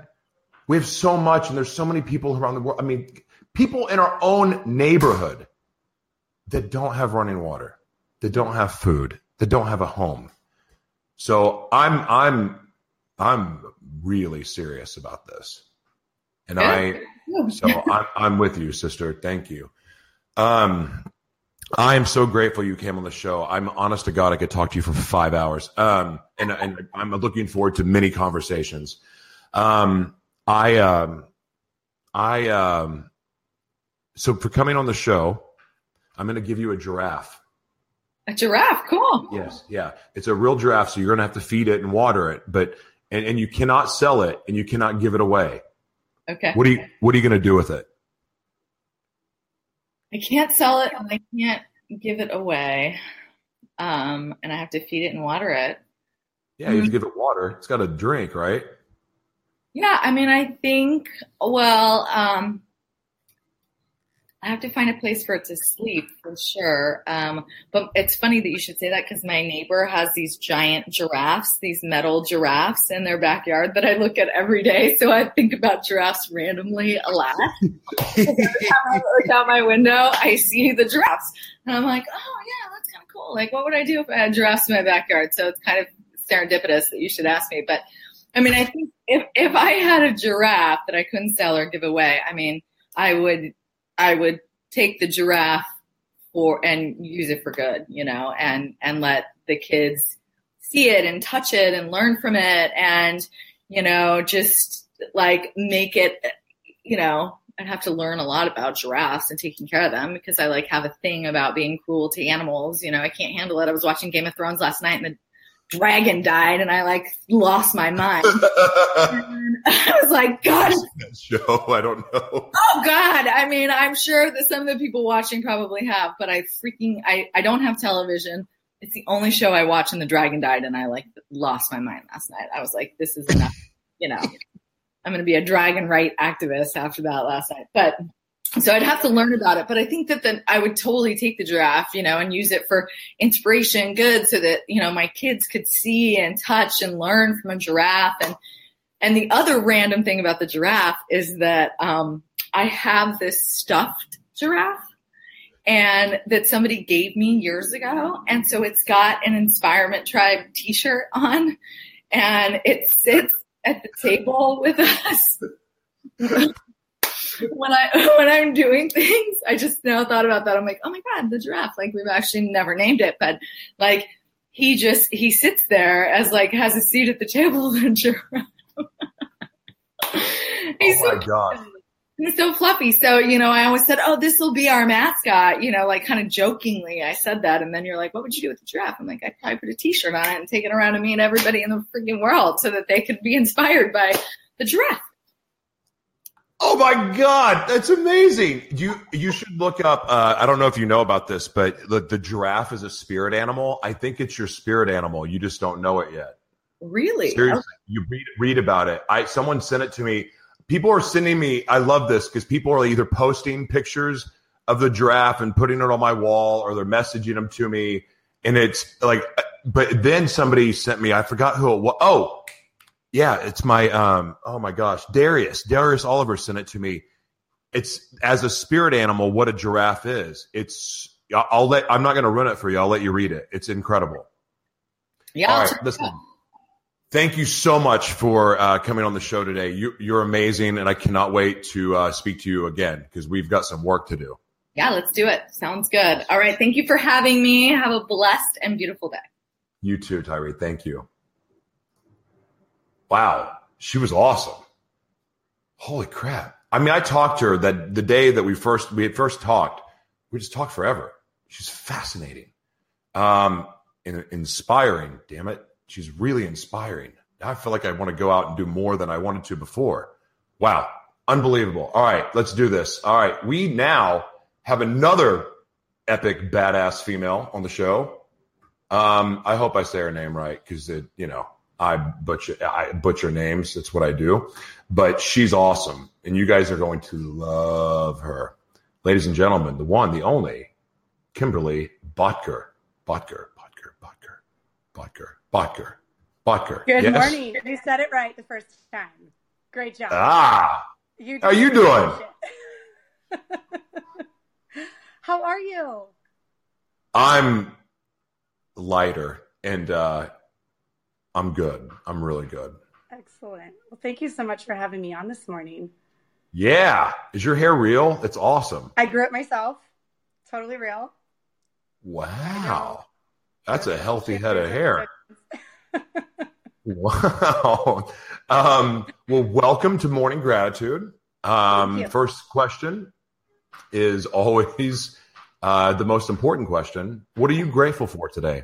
We have so much, and there's so many people around the world. I mean, people in our own neighborhood that don't have running water, that don't have food, that don't have a home. So I'm I'm I'm really serious about this, and I so I'm I'm with you, sister. Thank you. Um, I am so grateful you came on the show. I'm honest to God, I could talk to you for five hours. Um, and and I'm looking forward to many conversations. Um, I um, I um, so for coming on the show, I'm going to give you a giraffe. A giraffe, cool. Yes, yeah. It's a real giraffe, so you're gonna have to feed it and water it, but and, and you cannot sell it and you cannot give it away. Okay. What are you what are you gonna do with it? I can't sell it and I can't give it away. Um, and I have to feed it and water it. Yeah, you mm-hmm. give it water. It's got a drink, right? Yeah, I mean, I think. Well, um, I have to find a place for it to sleep for sure. Um, but it's funny that you should say that because my neighbor has these giant giraffes, these metal giraffes in their backyard that I look at every day. So I think about giraffes randomly a lot. every time I look out my window, I see the giraffes. And I'm like, oh, yeah, that's kind of cool. Like, what would I do if I had giraffes in my backyard? So it's kind of serendipitous that you should ask me. But I mean, I think if if I had a giraffe that I couldn't sell or give away, I mean, I would I would take the giraffe for and use it for good, you know, and and let the kids see it and touch it and learn from it and you know just like make it you know I'd have to learn a lot about giraffes and taking care of them because I like have a thing about being cruel to animals. You know, I can't handle it. I was watching Game of Thrones last night and the dragon died and I like lost my mind. *laughs* I was like, God. Show, I don't know. Oh God. I mean, I'm sure that some of the people watching probably have, but I freaking, I, I don't have television. It's the only show I watch and the dragon died and I like lost my mind last night. I was like, this is enough, you know. *laughs* I'm going to be a dragon right activist after that last night. But so I'd have to learn about it. But I think that then I would totally take the giraffe, you know, and use it for inspiration, good, so that you know my kids could see and touch and learn from a giraffe. And and the other random thing about the giraffe is that um, I have this stuffed giraffe. And that somebody gave me years ago. And so it's got an Inspirement Tribe t shirt on and it sits at the table with us. *laughs* when I *laughs* when I'm doing things, I just now thought about that. I'm like, oh my god, the giraffe. Like we've actually never named it, but like he just he sits there as like has a seat at the table a *laughs* giraffe. He's oh my so god. He's so fluffy. So, you know, I always said, Oh, this will be our mascot, you know, like kind of jokingly. I said that. And then you're like, What would you do with the giraffe? I'm like, I'd probably put a t shirt on it and take it around to me and everybody in the freaking world so that they could be inspired by the giraffe. Oh my God, that's amazing! You you should look up. Uh, I don't know if you know about this, but the, the giraffe is a spirit animal. I think it's your spirit animal. You just don't know it yet. Really? Seriously, okay. you read read about it. I someone sent it to me people are sending me i love this because people are either posting pictures of the giraffe and putting it on my wall or they're messaging them to me and it's like but then somebody sent me i forgot who it was oh yeah it's my um oh my gosh darius darius oliver sent it to me it's as a spirit animal what a giraffe is it's i'll let i'm not going to run it for you i'll let you read it it's incredible yeah all right listen Thank you so much for uh, coming on the show today. You, are amazing, and I cannot wait to uh, speak to you again because we've got some work to do. Yeah, let's do it. Sounds good. All right. Thank you for having me. Have a blessed and beautiful day. You too, Tyree. Thank you. Wow, she was awesome. Holy crap! I mean, I talked to her that the day that we first we had first talked. We just talked forever. She's fascinating, um, and inspiring. Damn it she's really inspiring. I feel like I want to go out and do more than I wanted to before. Wow. Unbelievable. All right, let's do this. All right. We now have another epic badass female on the show. Um, I hope I say her name right because it, you know, I butcher I butcher names. That's what I do. But she's awesome, and you guys are going to love her, ladies and gentlemen. The one, the only, Kimberly Bottger. Bottger. Bottger. Bottger. Bottger. Botker. Botker. Good yes? morning. You said it right the first time. Great job. Ah. You How are you doing? *laughs* How are you? I'm lighter and uh, I'm good. I'm really good. Excellent. Well, thank you so much for having me on this morning. Yeah. Is your hair real? It's awesome. I grew it myself. Totally real. Wow. That's a healthy head of hair. *laughs* wow. Um, well, welcome to Morning Gratitude. Um, first question is always uh, the most important question. What are you grateful for today?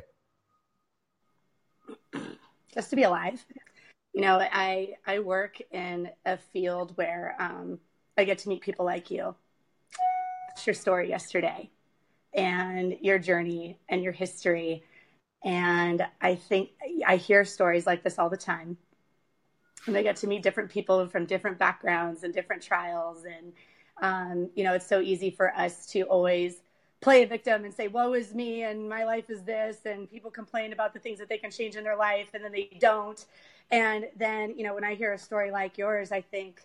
Just to be alive. You know, I I work in a field where um, I get to meet people like you. It's your story yesterday, and your journey and your history and I think I hear stories like this all the time. And I get to meet different people from different backgrounds and different trials. And, um, you know, it's so easy for us to always play a victim and say, woe is me and my life is this. And people complain about the things that they can change in their life and then they don't. And then, you know, when I hear a story like yours, I think,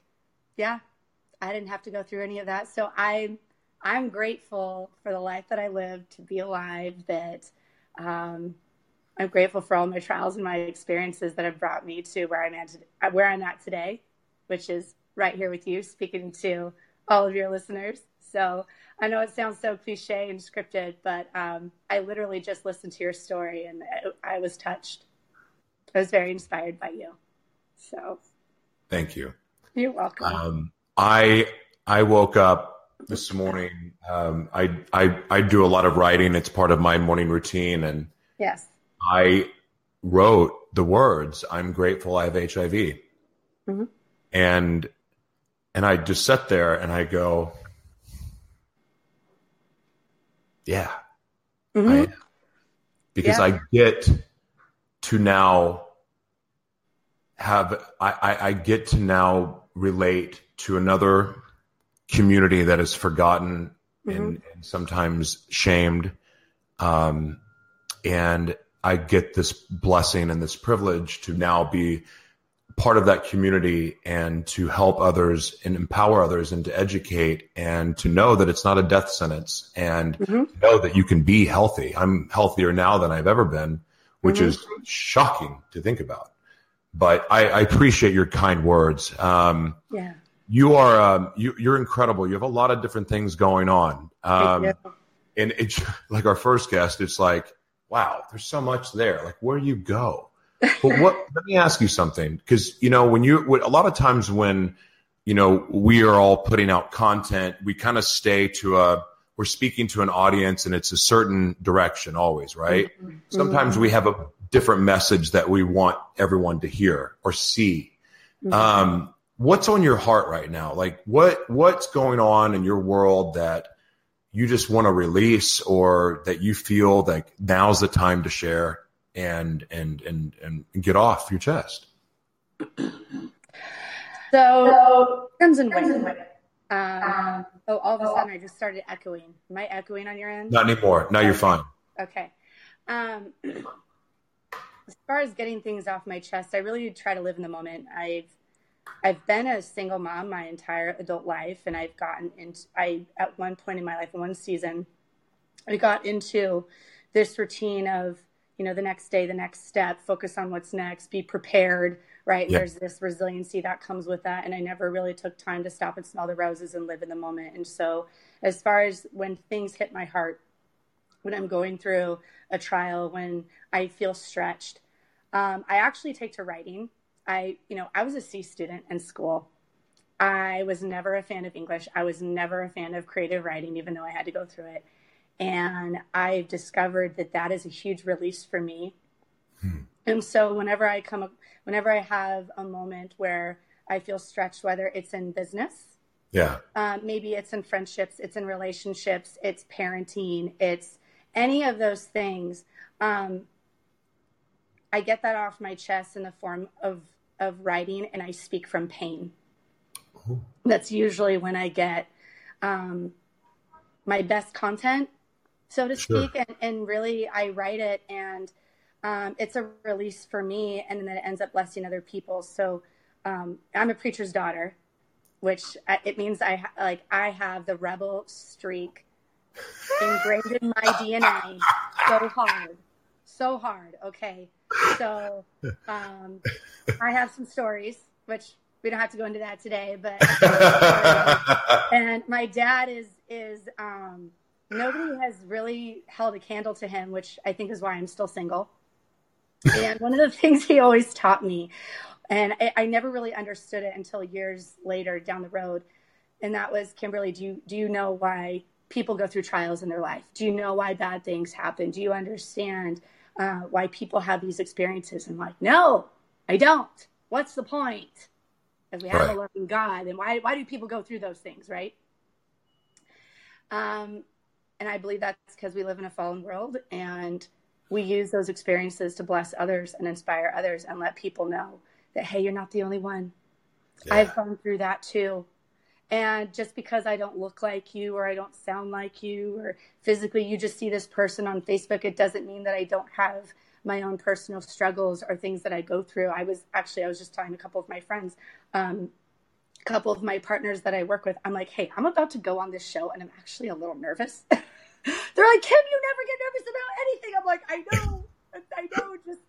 yeah, I didn't have to go through any of that. So I'm, I'm grateful for the life that I lived to be alive, that, um, I'm grateful for all my trials and my experiences that have brought me to where I'm at, where I'm at today, which is right here with you, speaking to all of your listeners. So I know it sounds so cliche and scripted, but um, I literally just listened to your story and I, I was touched. I was very inspired by you. So thank you. You're welcome. Um, I I woke up this morning. Um, I I I do a lot of writing. It's part of my morning routine, and yes, I wrote the words, "I'm grateful I have HIV," mm-hmm. and and I just sat there and I go, yeah, mm-hmm. I, because yeah. I get to now have I, I, I get to now relate to another community that is forgotten mm-hmm. and, and, sometimes shamed. Um, and I get this blessing and this privilege to now be part of that community and to help others and empower others and to educate and to know that it's not a death sentence and mm-hmm. know that you can be healthy. I'm healthier now than I've ever been, which mm-hmm. is shocking to think about but I, I appreciate your kind words. Um, yeah. You are um, you, you're incredible. You have a lot of different things going on. Um, and it's *laughs* like our first guest. It's like, wow, there's so much there. Like, where do you go? But what? let me ask you something, because you know when you a lot of times when you know we are all putting out content, we kind of stay to a we're speaking to an audience and it's a certain direction always, right? Mm-hmm. Sometimes we have a different message that we want everyone to hear or see. Mm-hmm. Um, what's on your heart right now? Like what what's going on in your world that you just want to release or that you feel like now's the time to share and and and and get off your chest? So, comes in waves. Um, oh, all of a sudden I just started echoing. Am I echoing on your end? Not anymore. Now you're fine. Okay. Um, as far as getting things off my chest, I really try to live in the moment. I've I've been a single mom my entire adult life, and I've gotten into I at one point in my life, in one season, I got into this routine of you know the next day, the next step, focus on what's next, be prepared. Right, yeah. there's this resiliency that comes with that, and I never really took time to stop and smell the roses and live in the moment. And so, as far as when things hit my heart, when I'm going through a trial, when I feel stretched. Um, I actually take to writing. I, you know, I was a C student in school. I was never a fan of English. I was never a fan of creative writing, even though I had to go through it. And I've discovered that that is a huge release for me. Hmm. And so whenever I come, up, whenever I have a moment where I feel stretched, whether it's in business, yeah, uh, maybe it's in friendships, it's in relationships, it's parenting, it's any of those things, um, I get that off my chest in the form of of writing, and I speak from pain. Ooh. That's usually when I get um, my best content, so to sure. speak, and, and really I write it, and um, it's a release for me, and then it ends up blessing other people. So um, I'm a preacher's daughter, which uh, it means I like I have the rebel streak ingrained in my DNA so hard, so hard. Okay, so um, I have some stories, which we don't have to go into that today, but *laughs* and my dad is is um, nobody has really held a candle to him, which I think is why I'm still single. And one of the *laughs* things he always taught me, and I, I never really understood it until years later down the road, and that was Kimberly. Do you do you know why people go through trials in their life? Do you know why bad things happen? Do you understand uh, why people have these experiences? And like, no, I don't. What's the point? Because we have right. a loving God, and why why do people go through those things, right? Um, and I believe that's because we live in a fallen world, and we use those experiences to bless others and inspire others, and let people know that hey, you're not the only one. Yeah. I've gone through that too. And just because I don't look like you or I don't sound like you or physically you just see this person on Facebook, it doesn't mean that I don't have my own personal struggles or things that I go through. I was actually, I was just telling a couple of my friends, um, couple of my partners that I work with, I'm like, hey, I'm about to go on this show and I'm actually a little nervous. *laughs* They're like, Kim, you never get nervous about anything. I'm like, I know. I know, just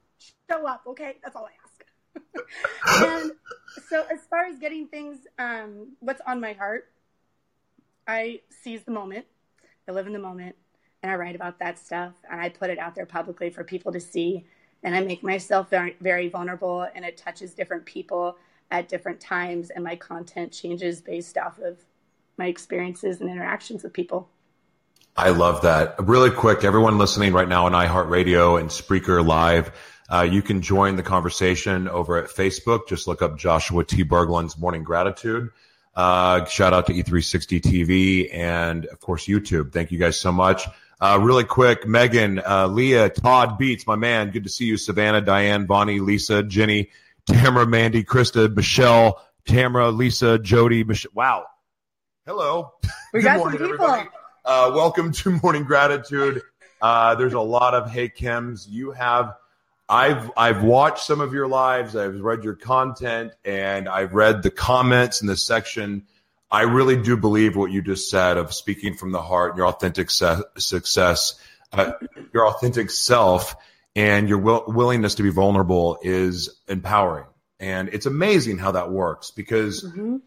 show up, okay? That's all I ask. *laughs* and so, as far as getting things, um, what's on my heart, I seize the moment. I live in the moment, and I write about that stuff, and I put it out there publicly for people to see. And I make myself very, very vulnerable, and it touches different people at different times, and my content changes based off of my experiences and interactions with people. I love that. Really quick, everyone listening right now on iHeartRadio and Spreaker Live, uh, you can join the conversation over at Facebook. Just look up Joshua T. Berglan's Morning Gratitude. Uh, shout out to E360 TV and of course YouTube. Thank you guys so much. Uh, really quick, Megan, uh, Leah, Todd Beats, my man. Good to see you. Savannah, Diane, Bonnie, Lisa, Jenny, Tamara, Mandy, Krista, Michelle, Tamara, Lisa, Jody, Michelle. Wow. Hello. We got morning, some people. Everybody. Uh, welcome to *laughs* Morning Gratitude. Uh, there's a lot of hey Kims. You have I've I've watched some of your lives. I've read your content, and I've read the comments in the section. I really do believe what you just said of speaking from the heart, your authentic se- success, uh, your authentic self, and your will- willingness to be vulnerable is empowering. And it's amazing how that works because mm-hmm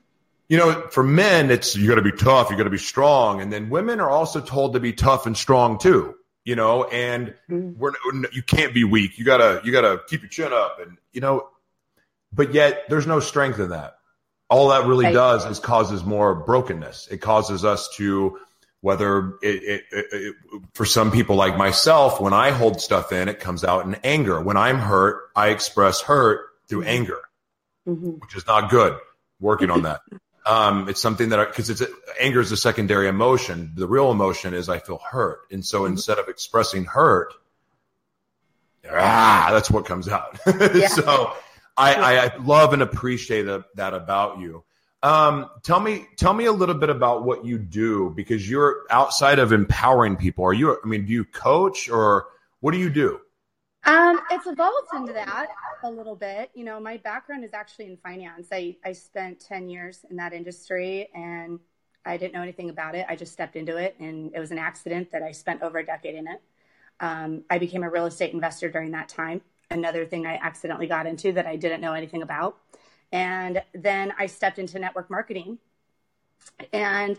you know, for men, it's you got to be tough, you got to be strong, and then women are also told to be tough and strong too. You know, and mm-hmm. we're you can't be weak. You gotta you gotta keep your chin up, and you know, but yet there's no strength in that. All that really right. does is causes more brokenness. It causes us to whether it, it, it, for some people like myself, when I hold stuff in, it comes out in anger. When I'm hurt, I express hurt through mm-hmm. anger, mm-hmm. which is not good. Working on that. *laughs* Um, it's something that because it's anger is a secondary emotion. The real emotion is I feel hurt, and so mm-hmm. instead of expressing hurt, ah, that's what comes out. *laughs* Yeah. so I, I, love and appreciate that about you. Um, tell me, tell me a little bit about what you do because you're outside of empowering people. Are you? I mean, do you coach or what do you do? Um, it's evolved into that a little bit. You know, my background is actually in finance. I, I spent 10 years in that industry and I didn't know anything about it. I just stepped into it and it was an accident that I spent over a decade in it. Um, I became a real estate investor during that time. Another thing I accidentally got into that I didn't know anything about. And then I stepped into network marketing. And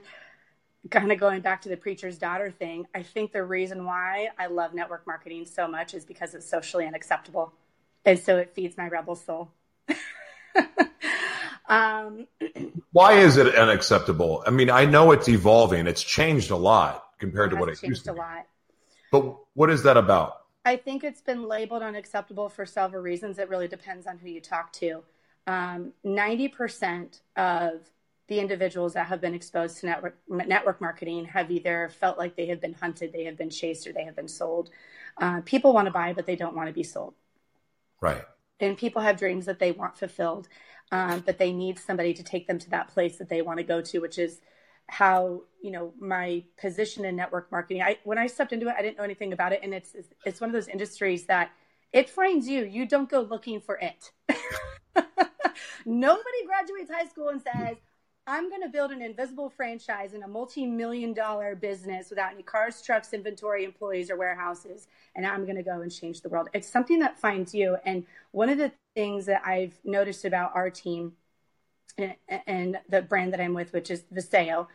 kind of going back to the preacher's daughter thing, I think the reason why I love network marketing so much is because it's socially unacceptable. And so it feeds my rebel soul. *laughs* um, *clears throat* why is it unacceptable? I mean, I know it's evolving. It's changed a lot compared to what it used to be. a lot. But what is that about? I think it's been labeled unacceptable for several reasons. It really depends on who you talk to. Um, 90% of the individuals that have been exposed to network network marketing have either felt like they have been hunted, they have been chased, or they have been sold. Uh, people want to buy, but they don't want to be sold. Right. And people have dreams that they want fulfilled, um, but they need somebody to take them to that place that they want to go to, which is how you know my position in network marketing. I when I stepped into it, I didn't know anything about it, and it's it's one of those industries that it finds you. You don't go looking for it. *laughs* Nobody graduates high school and says, I'm going to build an invisible franchise in a multi million dollar business without any cars, trucks, inventory, employees, or warehouses. And I'm going to go and change the world. It's something that finds you. And one of the things that I've noticed about our team and, the brand that I'm with, which is Viseo,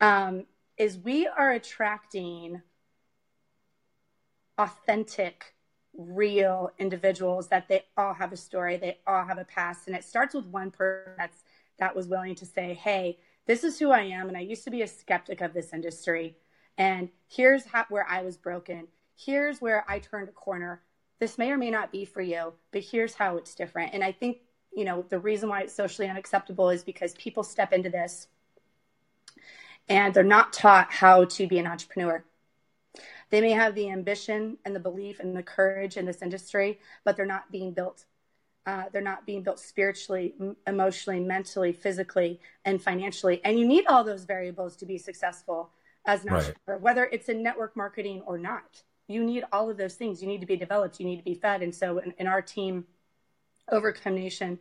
um, is we are attracting authentic, real individuals that they all have a story, they all have a past. And it starts with one person that's that was willing to say, hey, this is who I am. And I used to be a skeptic of this industry. And here's how, where I was broken. Here's where I turned a corner. This may or may not be for you, but here's how it's different. And I think, you know, the reason why it's socially unacceptable is because people step into this and they're not taught how to be an entrepreneur. They may have the ambition and the belief and the courage in this industry, but they're not being built uh, they're not being built spiritually, emotionally, mentally, physically, and financially. And you need all those variables to be successful as an right. entrepreneur, whether it's in network marketing or not. You need all of those things. You need to be developed. You need to be fed. And so, in, in our team, Overcome Nation,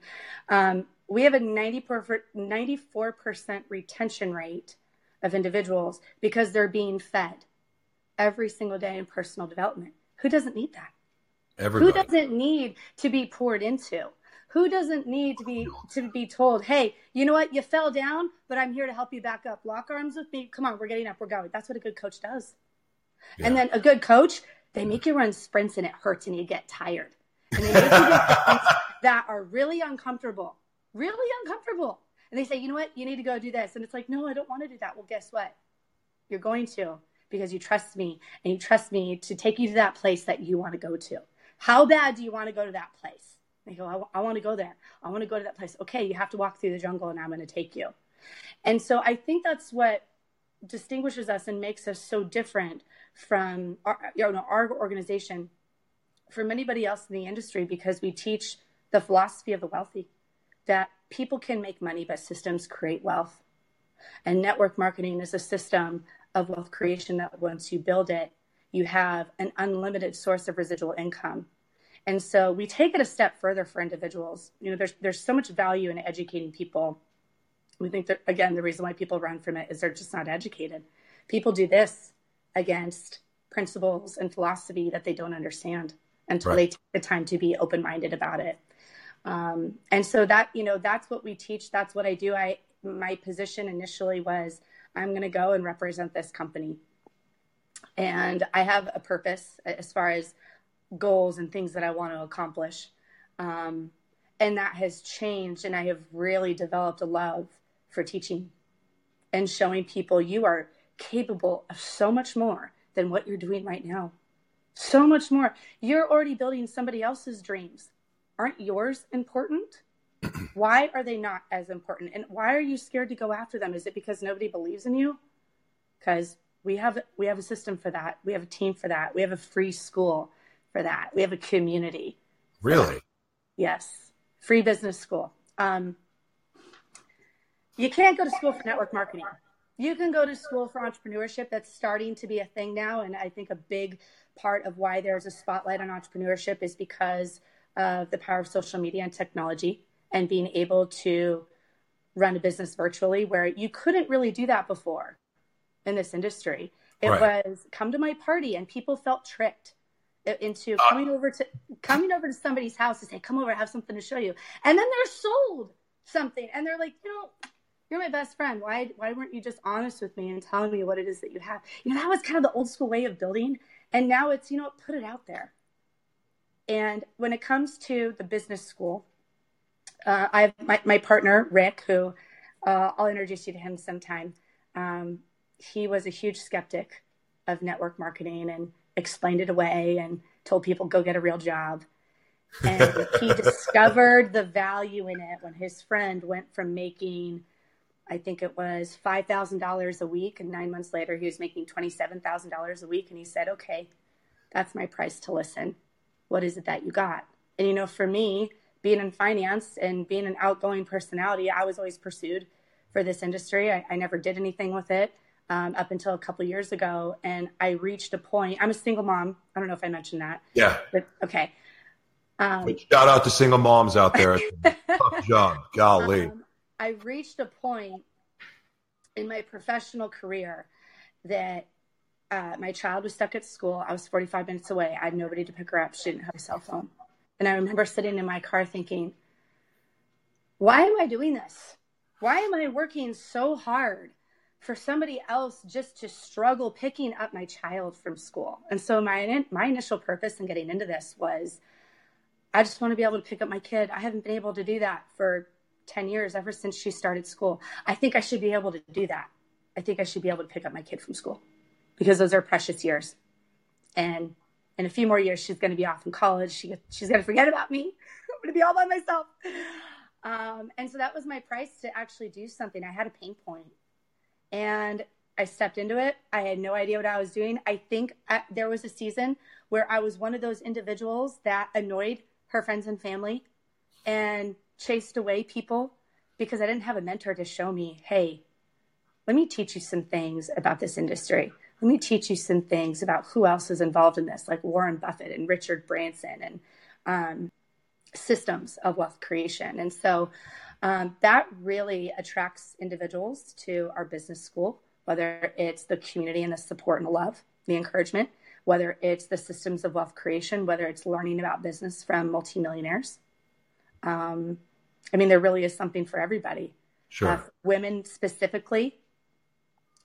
um, we have a 94, 94% retention rate of individuals because they're being fed every single day in personal development. Who doesn't need that? Everybody. Who doesn't need to be poured into? Who doesn't need to be to be told, "Hey, you know what? You fell down, but I'm here to help you back up. Lock arms with me. Come on, we're getting up. We're going." That's what a good coach does. Yeah. And then a good coach, they make you run sprints and it hurts and you get tired. And they make you do *laughs* that are really uncomfortable, really uncomfortable. And they say, "You know what? You need to go do this." And it's like, "No, I don't want to do that." Well, guess what? You're going to because you trust me and you trust me to take you to that place that you want to go to. How bad do you want to go to that place? They go, I, w- I want to go there. I want to go to that place. Okay, you have to walk through the jungle and I'm going to take you. And so I think that's what distinguishes us and makes us so different from our, you know, our organization from anybody else in the industry because we teach the philosophy of the wealthy that people can make money, but systems create wealth. And network marketing is a system of wealth creation that once you build it, you have an unlimited source of residual income. And so we take it a step further for individuals. You know, there's there's so much value in educating people. We think that again, the reason why people run from it is they're just not educated. People do this against principles and philosophy that they don't understand until right. they take the time to be open-minded about it. Um, and so that you know that's what we teach. That's what I do. I my position initially was I'm going to go and represent this company. And I have a purpose as far as goals and things that I want to accomplish. Um, and that has changed. And I have really developed a love for teaching and showing people you are capable of so much more than what you're doing right now. So much more. You're already building somebody else's dreams. Aren't yours important? Why are they not as important? And why are you scared to go after them? Is it because nobody believes in you? Because we have we have a system for that. We have a team for that. We have a free school for that. We have a community. Really? Yes. Free business school. Um, you can't go to school for network marketing. You can go to school for entrepreneurship. That's starting to be a thing now. And I think a big part of why there's a spotlight on entrepreneurship is because of the power of social media and technology and being able to run a business virtually where you couldn't really do that before in this industry. It right. was come to my party and people felt tricked into uh, coming over to coming over to somebody's house to say, "Come over, I have something to show you," and then they're sold something, and they're like, "You know, you're my best friend. Why why weren't you just honest with me and telling me what it is that you have?" You know, that was kind of the old school way of building, and now it's you know, put it out there. And when it comes to the business school, uh, I have my, my partner, Rick, who uh, I'll introduce you to him sometime. Um, he was a huge skeptic of network marketing and explained it away and told people, go get a real job. And he *laughs* discovered the value in it when his friend went from making, I think it was $5,000 a week. And nine months later, he was making $27,000 a week. And he said, okay, that's my price to listen. What is it that you got? And, you know, for me, being in finance and being an outgoing personality, I was always pursued for this industry. I, I never did anything with it um, up until a couple years ago. And I reached a point, I'm a single mom. I don't know if I mentioned that. Yeah. But, okay. Um, shout out to single moms out there. *laughs* Tough job. Golly. Um, I reached a point in my professional career that uh, my child was stuck at school. I was 45 minutes away. I had nobody to pick her up. She didn't have a cell phone. And I remember sitting in my car thinking, why am I doing this? Why am I working so hard for somebody else just to struggle picking up my child from school? And so my my initial purpose in getting into this was I just want to be able to pick up my kid. I haven't been able to do that for 10 years ever since she started school. I think I should be able to do that. I think I should be able to pick up my kid from school because those are precious years. And in a few more years, she's going to be off in college. She, she's going to forget about me. *laughs* I'm going to be all by myself. Um, and so that was my price to actually do something. I had a pain point and I stepped into it. I had no idea what I was doing. I think I, there was a season where I was one of those individuals that annoyed her friends and family and chased away people because I didn't have a mentor to show me, hey, let me teach you some things about this industry let me teach you some things about who else is involved in this, like Warren Buffett and Richard Branson and um, systems of wealth creation. And so um, that really attracts individuals to our business school, whether it's the community and the support and the love, the encouragement, whether it's the systems of wealth creation, whether it's learning about business from multimillionaires. Um, I mean, there really is something for everybody. Sure. Uh, women specifically,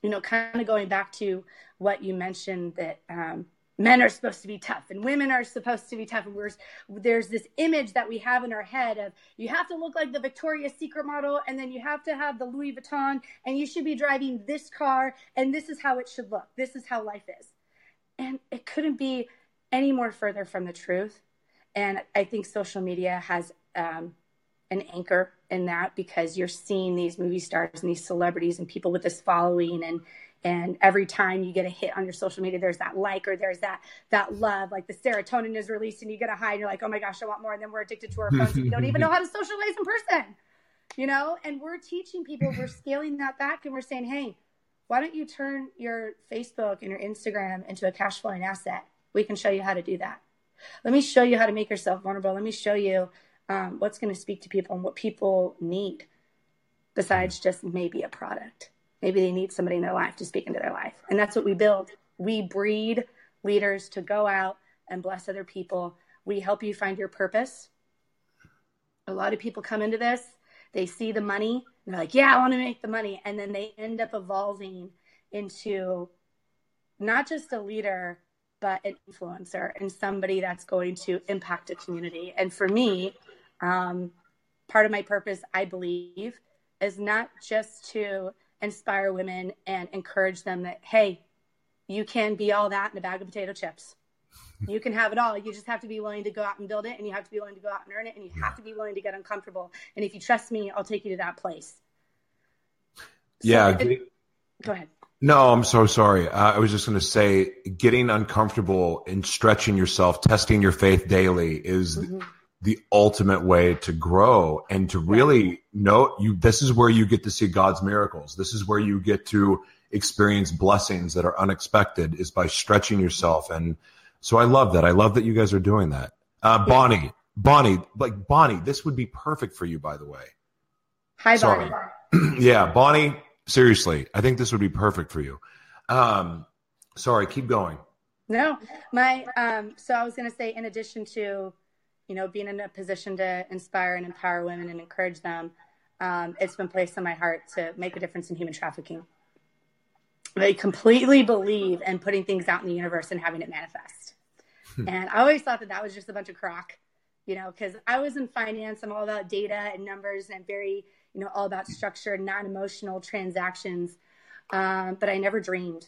you know, kind of going back to what you mentioned that um, men are supposed to be tough and women are supposed to be tough. And we're, there's this image that we have in our head of you have to look like the Victoria's Secret model and then you have to have the Louis Vuitton and you should be driving this car and this is how it should look. This is how life is. And it couldn't be any more further from the truth. And I think social media has um, an anchor in that because you're seeing these movie stars and these celebrities and people with this following and and every time you get a hit on your social media there's that like or there's that that love like the serotonin is released and you get a high and you're like oh my gosh i want more and then we're addicted to our phones we don't even know how to socialize in person you know? And we're teaching people we're scaling that back and we're saying hey why don't you turn your facebook and your instagram into a cash flowing asset? We can show you how to do that. Let me show you how to make yourself vulnerable. Let me show you um, what's going to speak to people and what people need besides just maybe a product Maybe they need somebody in their life to speak into their life. And that's what we build. We breed leaders to go out and bless other people. We help you find your purpose. A lot of people come into this, they see the money, they're like, yeah, I want to make the money. And then they end up evolving into not just a leader, but an influencer and somebody that's going to impact a community. And for me, um, part of my purpose, I believe, is not just to inspire women and encourage them that, hey, you can be all that in a bag of potato chips. You can have it all. You just have to be willing to go out and build it, and you have to be willing to go out and earn it, and you have to be willing to get uncomfortable. And if you trust me, I'll take you to that place. So yeah. It, go ahead. No, I'm so sorry. Uh, I was just going to say getting uncomfortable and stretching yourself, testing your faith daily is mm-hmm the ultimate way to grow and to really know you this is where you get to see God's miracles. This is where you get to experience blessings that are unexpected is by stretching yourself and so I love that. I love that you guys are doing that. Uh, Bonnie, Bonnie, like Bonnie, this would be perfect for you by the way. Hi Sorry. Bonnie. *clears throat* yeah, Bonnie, seriously, I think this would be perfect for you. Um, sorry, keep going. No, my um, so I was going to say in addition to you know, being in a position to inspire and empower women and encourage them, um, it's been placed on my heart to make a difference in human trafficking. They completely believe in putting things out in the universe and having it manifest. Hmm. and I always thought that that was just a bunch of crock, you know, because I was in finance. I'm all about data and numbers and very, you know, all about structured, non emotional transactions. Um, but I never dreamed.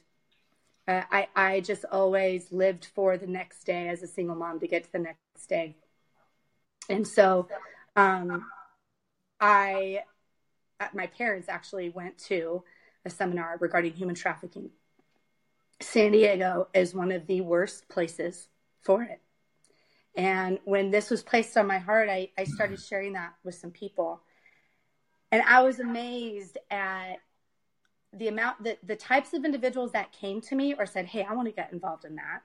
Uh, I, I just always lived for the next day as a single mom to get to the next day. And so um, I, my parents actually went to a seminar regarding human trafficking. San Diego is one of the worst places for it. And when this was placed on my heart, I, I started sharing that with some people. And I was amazed at the amount that the types of individuals that came to me or said, Hey, I want to get involved in that.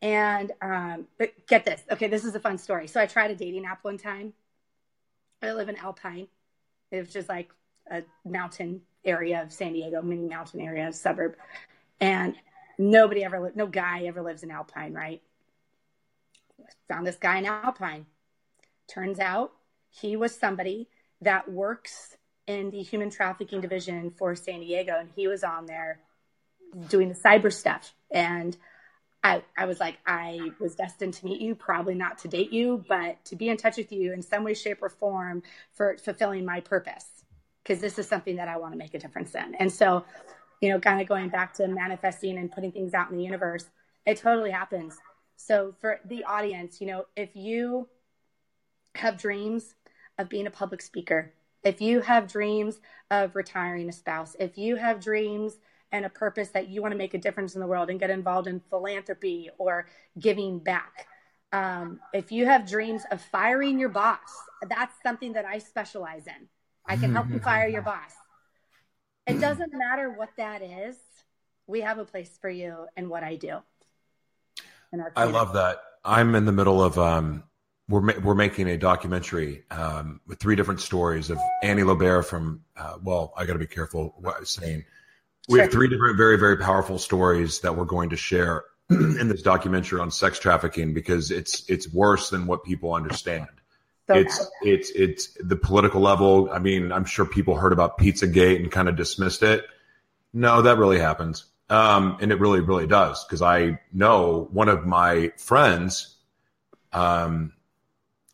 And um, but get this. Okay, this is a fun story. So I tried a dating app one time. I live in Alpine. It was just like a mountain area of San Diego, mini mountain area, suburb. And nobody ever, li- no guy ever lives in Alpine, right? Found this guy in Alpine. Turns out he was somebody that works in the human trafficking division for San Diego, and he was on there doing the cyber stuff. And I, I was like, I was destined to meet you, probably not to date you, but to be in touch with you in some way, shape, or form for fulfilling my purpose. Because this is something that I want to make a difference in. And so, you know, kind of going back to manifesting and putting things out in the universe, it totally happens. So, for the audience, you know, if you have dreams of being a public speaker, if you have dreams of retiring a spouse, if you have dreams and a purpose that you want to make a difference in the world and get involved in philanthropy or giving back. Um, if you have dreams of firing your boss, that's something that I specialize in. I can help you fire your boss. It doesn't matter what that is. We have a place for you and what I do. I love that. I'm in the middle of um, we're ma- we're making a documentary um, with three different stories of Annie Lobert from. Uh, well, I got to be careful what I'm saying we have three different very very powerful stories that we're going to share in this documentary on sex trafficking because it's it's worse than what people understand. So it's bad. it's it's the political level. I mean, I'm sure people heard about Pizzagate and kind of dismissed it. No, that really happens, um, and it really really does because I know one of my friends. Um,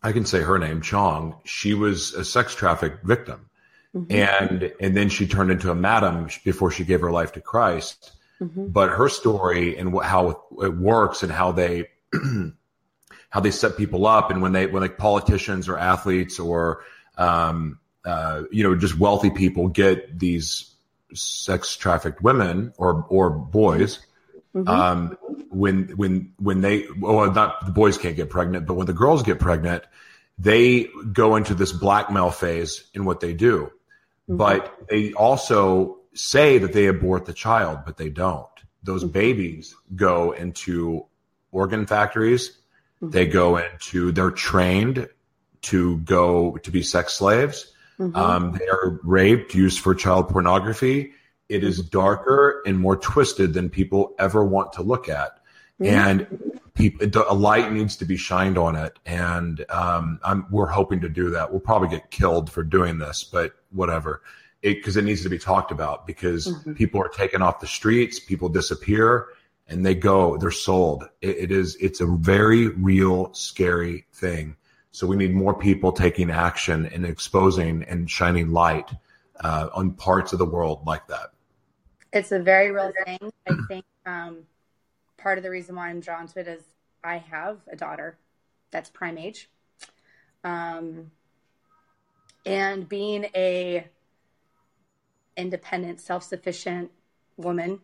I can say her name, Chong. She was a sex traffic victim, Mhm. and and then she turned into a madam before she gave her life to Christ Mhm. but her story and how it works and how they *clears throat* how they set people up and when they when like politicians or athletes or um, uh, you know just wealthy people get these sex trafficked women or or boys Mhm. um, when when when they well not the boys can't get pregnant but when the girls get pregnant they go into this blackmail phase in what they do Mhm. but they also say that they abort the child but they don't those Mhm. babies go into organ factories Mhm. they go into they're trained to go to be sex slaves Mhm. um, they are raped, used for child pornography. It is darker and more twisted than people ever want to look at. And people, a light needs to be shined on it. And um, I'm, we're hoping to do that. We'll probably get killed for doing this, but whatever. Because it, needs to be talked about because Mhm. people are taken off the streets, people disappear, and they go, they're sold. It, it is, it's a very real, scary thing. So we need more people taking action and exposing and shining light uh, on parts of the world like that. It's a very real thing. I think um, part of the reason why I'm drawn to it is I have a daughter that's prime age. Um, and being a independent, self-sufficient woman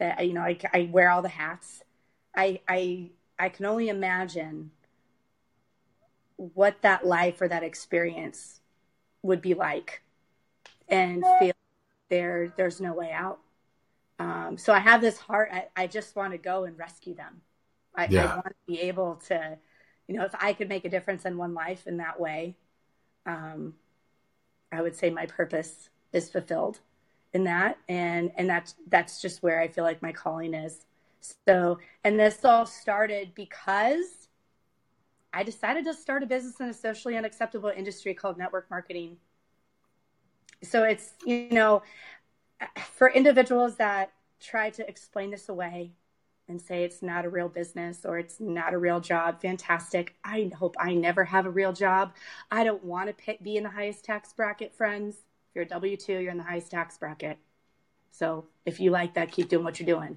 that you know I, I wear all the hats. I I I can only imagine what that life or that experience would be like and feel there there's no way out um, so i have this heart. I, I just want to go and rescue them. I, Yeah. I want to be able to you know if i could make a difference in one life in that way um, i would say my purpose is fulfilled in that. And and that's that's just where i feel like my calling is. So and this all started because i decided to start a business in a socially unacceptable industry called network marketing. So it's you know for individuals that try to explain this away and say it's not a real business or it's not a real job fantastic. I hope i never have a real job. I don't want to be in the highest tax bracket friends. If you're a w2 you're in the highest tax bracket. So if you like that keep doing what you're doing.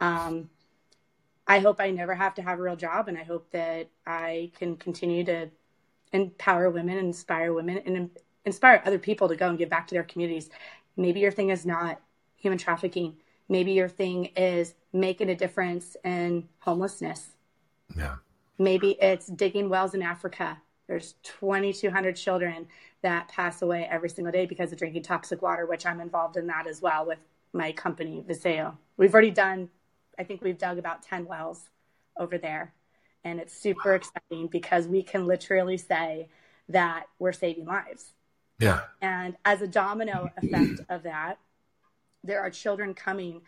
Um, i hope i never have to have a real job and i hope that i can continue to empower women inspire women and inspire other people to go and give back to their communities. Maybe your thing is not human trafficking. Maybe your thing is making a difference in homelessness. Yeah. Maybe it's digging wells in Africa. There's 2,200 children that pass away every single day because of drinking toxic water, which I'm involved in that as well with my company, Vasayo. We've already done, I think we've dug about 10 wells over there. And it's super exciting because we can literally say that we're saving lives. Yeah. And as a domino effect of that, there are children coming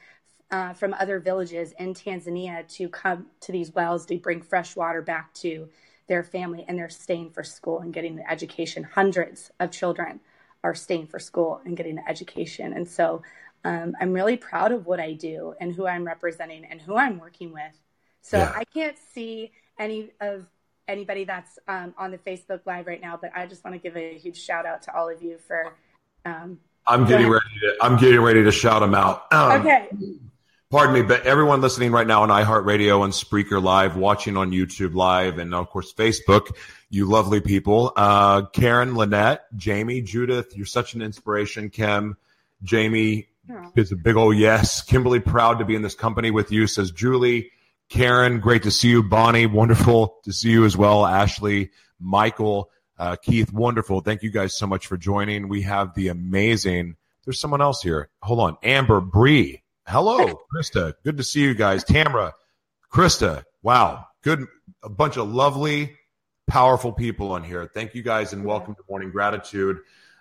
uh, from other villages in Tanzania to come to these wells to bring fresh water back to their family, and they're staying for school and getting the education. Hundreds of children are staying for school and getting the education. And so um, I'm really proud of what I do and who I'm representing and who I'm working with. So Yeah. I can't see any of anybody that's um, on the Facebook Live right now, but I just want to give a huge shout out to all of you for. Um, I'm getting ready to I'm getting ready to shout them out. Um, okay, Pardon me, but everyone listening right now on iHeartRadio and Spreaker Live, watching on YouTube Live, and of course Facebook, you lovely people. Uh, Karen, Lynette, Jamie, Judith, you're such an inspiration. Kim, Jamie is a big old yes. Kimberly, proud to be in this company with you, says Julie. Karen, great to see you. Bonnie, wonderful to see you as well. Ashley, Michael, uh, Keith, wonderful. Thank you guys so much for joining. We have the amazing, there's someone else here. Hold on. Amber Bree. Hello, Krista. Good to see you guys. Tamra, Krista. Wow. Good. A bunch of lovely, powerful people on here. Thank you guys and welcome to Morning Gratitude.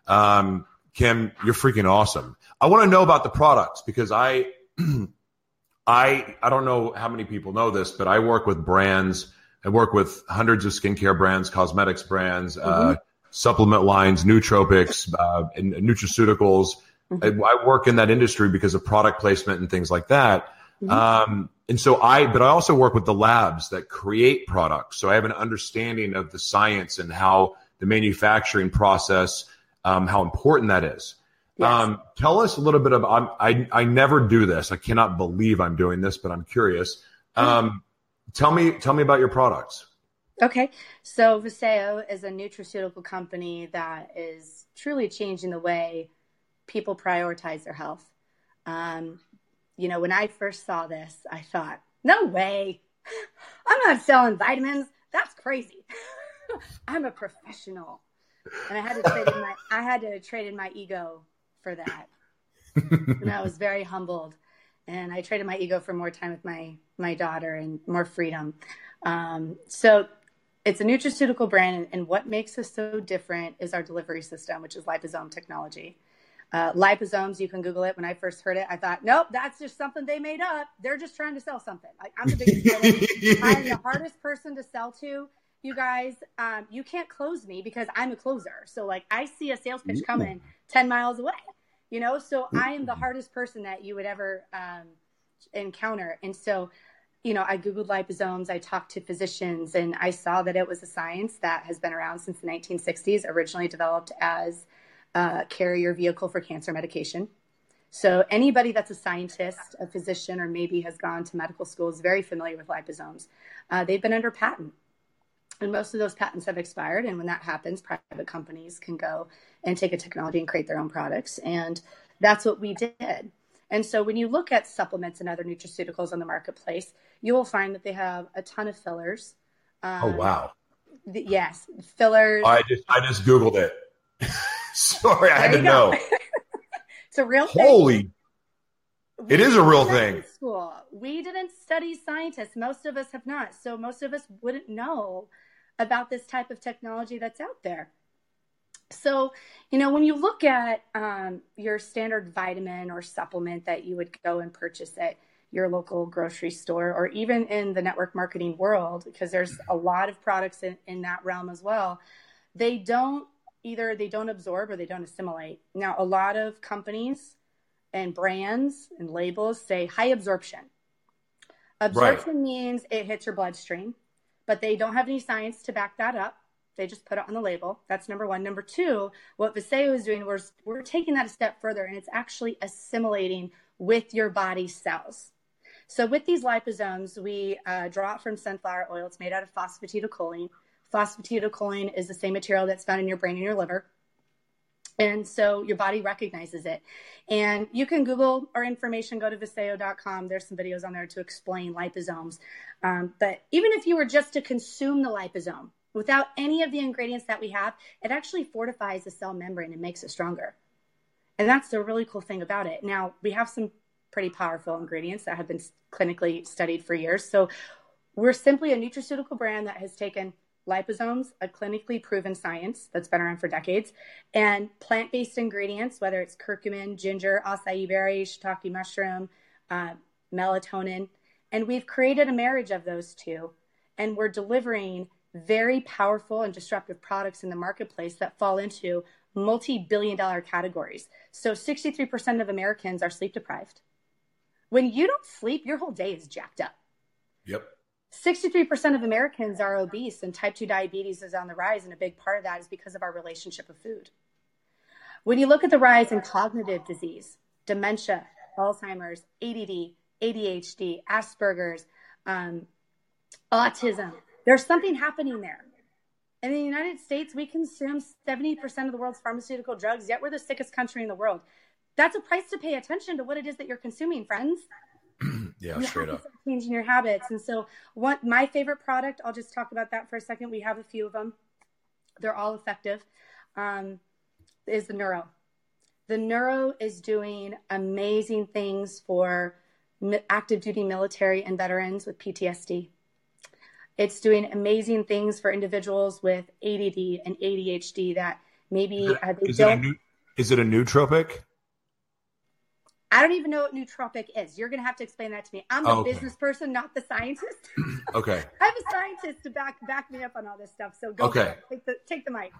Um, Kim, you're freaking awesome. I want to know about the products because I, *clears throat* I I don't know how many people know this, but I work with brands. I work with hundreds of skincare brands, cosmetics brands, uh, mm-hmm. uh, supplement lines, nootropics, uh, and nutraceuticals. Mm-hmm. I, I, work in that industry because of product placement and things like that. Mm-hmm. Um, and so I, but I also work with the labs that create products. So I have an understanding of the science and how the manufacturing process, um, how important that is. Yes. Um, tell us a little bit about. I I never do this. I cannot believe I'm doing this, but I'm curious. Um, tell me tell me about your products. Okay, so Vasayo is a nutraceutical company that is truly changing the way people prioritize their health. Um, you know, when I first saw this, I thought, no way, *laughs* I'm not selling vitamins. That's crazy. *laughs* I'm a professional, and I had to trade in my I had to trade in my ego for that. *laughs* and I was very humbled. And I traded my ego for more time with my my daughter and more freedom. Um, so it's a nutraceutical brand, and what makes us so different is our delivery system, which is liposome technology. Uh, liposomes, you can Google it. When I first heard it, I thought, nope, that's just something they made up. They're just trying to sell something. Like, I'm the biggest *laughs* I'm the hardest person to sell to. You guys, um, you can't close me because I'm a closer. So, like, I see a sales pitch coming 10 miles away you know? So i am the mm-hmm. hardest person that you would ever um, encounter. And so you know i googled liposomes i talked to physicians and i saw that it was a science that has been around since the 1960s originally developed as a carrier vehicle for cancer medication. So anybody that's a scientist a physician or maybe has gone to medical school is very familiar with liposomes. Uh, they've been under patent and most of those patents have expired. And when that happens, private companies can go and take a technology and create their own products. And that's what we did. And so when you look at supplements and other nutraceuticals on the marketplace, you will find that they have a ton of fillers. Um, oh wow! The, yes, fillers. I just I just googled it. *laughs* Sorry, I had to know. *laughs* it's a real holy. Thing. It is a real thing. School. We didn't study scientists. Most of us have not. So most of us wouldn't know about this type of technology that's out there. So, you know, when you look at um, your standard vitamin or supplement that you would go and purchase at your local grocery store or even in the network marketing world, because there's a lot of products in, in that realm as well, they don't either they don't absorb or they don't assimilate. Now, a lot of companies and brands and labels say high absorption. Absorption right. means it hits your bloodstream but they don't have any science to back that up. They just put it on the label. That's number one. Number two, what Vasayo is doing, we're, we're taking that a step further and it's actually assimilating with your body cells. So with these liposomes, we uh, draw it from sunflower oil. It's made out of phosphatidylcholine. Phosphatidylcholine is the same material that's found in your brain and your liver. And so your body recognizes it. And you can Google our information, go to vasayo.com. There's some videos on there to explain liposomes. Um, but even if you were just to consume the liposome without any of the ingredients that we have, it actually fortifies the cell membrane and makes it stronger. And that's the really cool thing about it. Now, we have some pretty powerful ingredients that have been clinically studied for years. So we're simply a nutraceutical brand that has taken liposomes, a clinically proven science that's been around for decades, and plant based ingredients, whether it's curcumin, ginger, acai berry, shiitake mushroom, uh, melatonin. And we've created a marriage of those two, and we're delivering very powerful and disruptive products in the marketplace that fall into multi billion dollar categories. So 63% of Americans are sleep deprived. When you don't sleep, your whole day is jacked up. Yep. 63% of Americans are obese and type 2 diabetes is on the rise. And a big part of that is because of our relationship with food. When you look at the rise in cognitive disease, dementia, Alzheimer's, ADD, ADHD, Asperger's, um, autism, there's something happening there. In the United States, we consume 70% of the world's pharmaceutical drugs, yet we're the sickest country in the world. That's a price to pay attention to what it is that you're consuming, friends. *clears throat* yeah, straight up. Changing your habits. And so, what my favorite product, I'll just talk about that for a second. We have a few of them, they're all effective, um, is the Neuro. The Neuro is doing amazing things for active duty military and veterans with PTSD. It's doing amazing things for individuals with ADD and ADHD that maybe uh, is, it a new, is it a nootropic? I don't even know what nootropic is. You're going to have to explain that to me. I'm the okay. business person, not the scientist. *clears throat* okay. *laughs* I have a scientist to back back me up on all this stuff. So go okay. Take the, take the mic.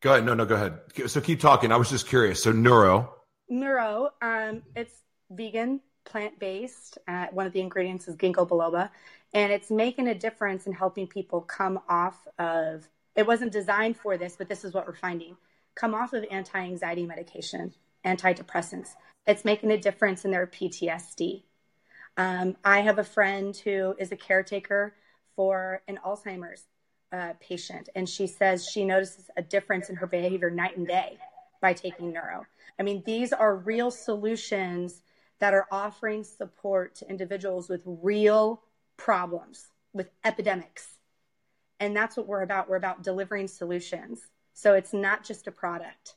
Go ahead. No, no, go ahead. So keep talking. I was just curious. So neuro. Neuro. Um, it's vegan, plant based. Uh, one of the ingredients is ginkgo biloba, and it's making a difference in helping people come off of. It wasn't designed for this, but this is what we're finding. Come off of anti-anxiety medication, antidepressants it's making a difference in their PTSD. Um, I have a friend who is a caretaker for an Alzheimer's uh, patient, and she says she notices a difference in her behavior night and day by taking neuro. I mean, these are real solutions that are offering support to individuals with real problems, with epidemics. And that's what we're about. We're about delivering solutions. So it's not just a product,